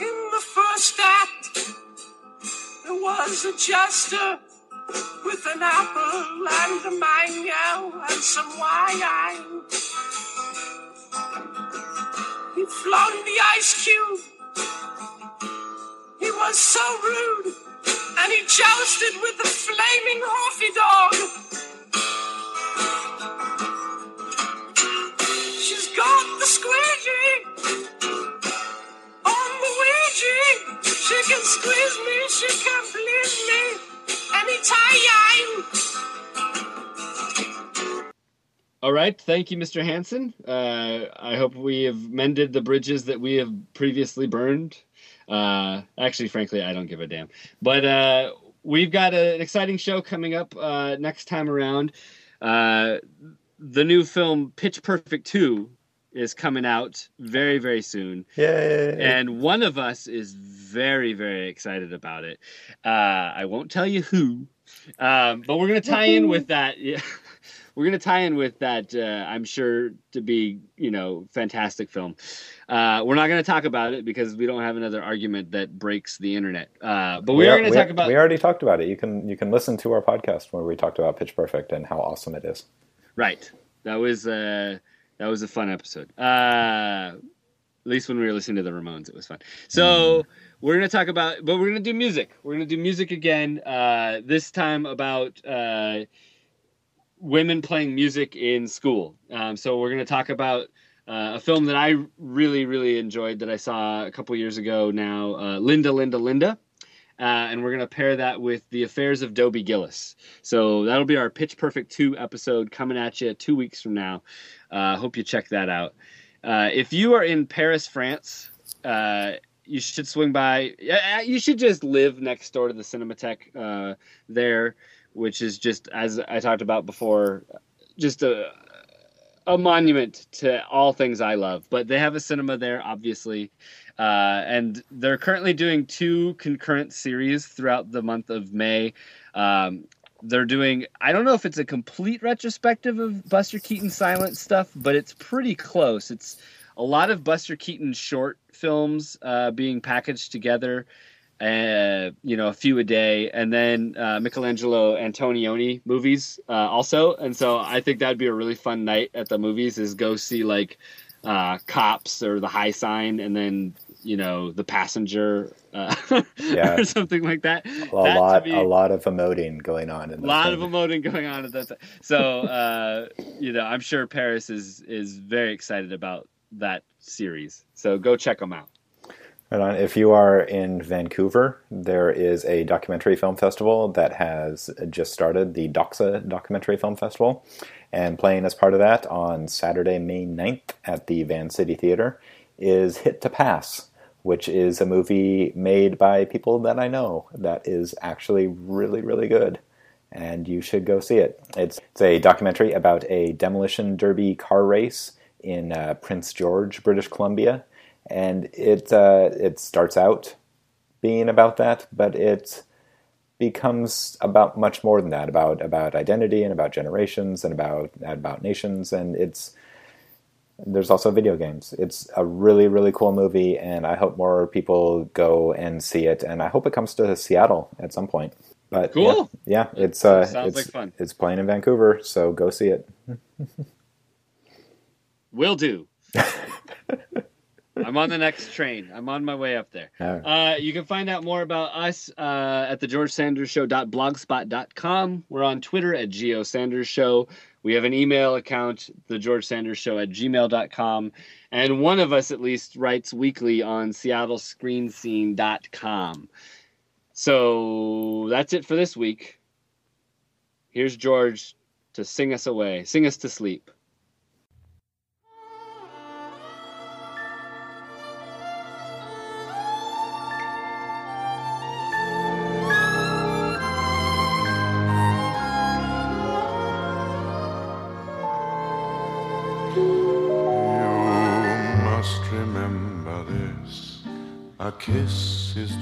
In the first act, there was a jester with an apple and a mango and some wine. He flung the ice cube. He was so rude, and he jousted with the flaming horsey dog. She's got the squeegee on the. She can squeeze me, she can please me anytime. All right, thank you, Mr. Hansen. Uh, I hope we have mended the bridges that we have previously burned. Uh, actually, frankly, I don't give a damn. But uh, we've got a, an exciting show coming up uh, next time around. Uh, the new film Pitch Perfect 2 is coming out very, very soon. Yay! And one of us is very, very excited about it. Uh, I won't tell you who, um, but we're going to tie in with that. Yeah. We're going to tie in with that, uh, I'm sure, to be, you know, fantastic film. Uh, we're not going to talk about it because we don't have another argument that breaks the internet. Uh, but we, are going to we, talk about. We already talked about it. You can you can listen to our podcast where we talked about Pitch Perfect and how awesome it is. Right. That was uh that was a fun episode. Uh at least when we were listening to the Ramones, it was fun. So we're gonna talk about, but we're gonna do music. We're gonna do music again. Uh, this time about uh, women playing music in school. Um, so we're gonna talk about uh, a film that I really, really enjoyed that I saw a couple years ago. Now, uh, Linda, Linda, Linda. Uh, and we're going to pair that with The Affairs of Dobie Gillis. So that'll be our Pitch Perfect 2 episode coming at you two weeks from now. Uh, hope you check that out. Uh, if you are in Paris, France, uh, you should swing by. You should just live next door to the Cinematheque uh, there, which is just, as I talked about before, just a, a monument to all things I love. But they have a cinema there, obviously. Uh, and they're currently doing two concurrent series throughout the month of May. Um, they're doing, I don't know if it's a complete retrospective of Buster Keaton silent stuff, but it's pretty close. It's a lot of Buster Keaton short films uh, being packaged together. Uh, you know, a few a day, and then uh, Michelangelo Antonioni movies uh, also. And so I think that'd be a really fun night at the movies. Is go see like uh, Cops or The High Sign, and then you know the passenger uh, yeah. or something like that. A that lot, be, a lot of emoting going on. A lot of emoting going on at that time. So uh, you know, I'm sure Paris is is very excited about that series. So go check them out. If you are in Vancouver, there is a documentary film festival that has just started, the Doxa Documentary Film Festival. And playing as part of that on Saturday, May 9th at the Vancity Theater is Hit to Pass, which is a movie made by people that I know that is actually really, really good. And you should go see it. It's, it's a documentary about a demolition derby car race in uh, Prince George, British Columbia. And it, uh, it starts out being about that, but it becomes about much more than that about about identity and about generations and about about nations and it's there's also video games. It's a really, really cool movie, and I hope more people go and see it. And I hope it comes to Seattle at some point. But cool. Yeah, yeah it's uh, it's, like fun. It's playing in Vancouver, so go see it. Will do. I'm on the next train. I'm on my way up there. Right. Uh, you can find out more about us uh, at the George Sanders Show.blogspot.com. We're on Twitter at Geo Sanders Show. We have an email account, the George Sanders Show at gmail.com. And one of us at least writes weekly on seattlescreenscene.com. So that's it for this week. Here's George to sing us away, sing us to sleep.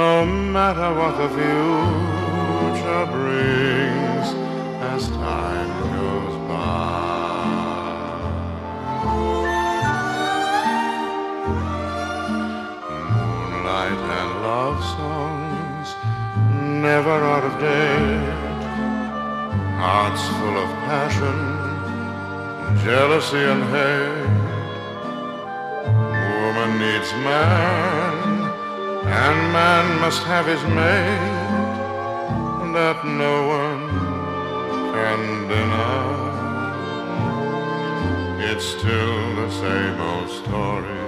No matter what the future brings as time goes by. Moonlight and love songs never out of date, hearts full of passion jealousy and hate. Woman needs man, and man must have his mate, that no one can deny. It's still the same old story,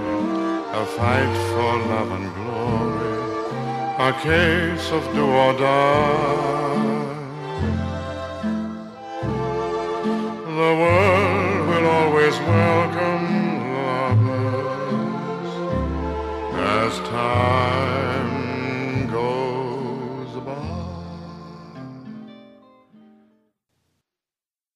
a fight for love and glory, a case of do or die.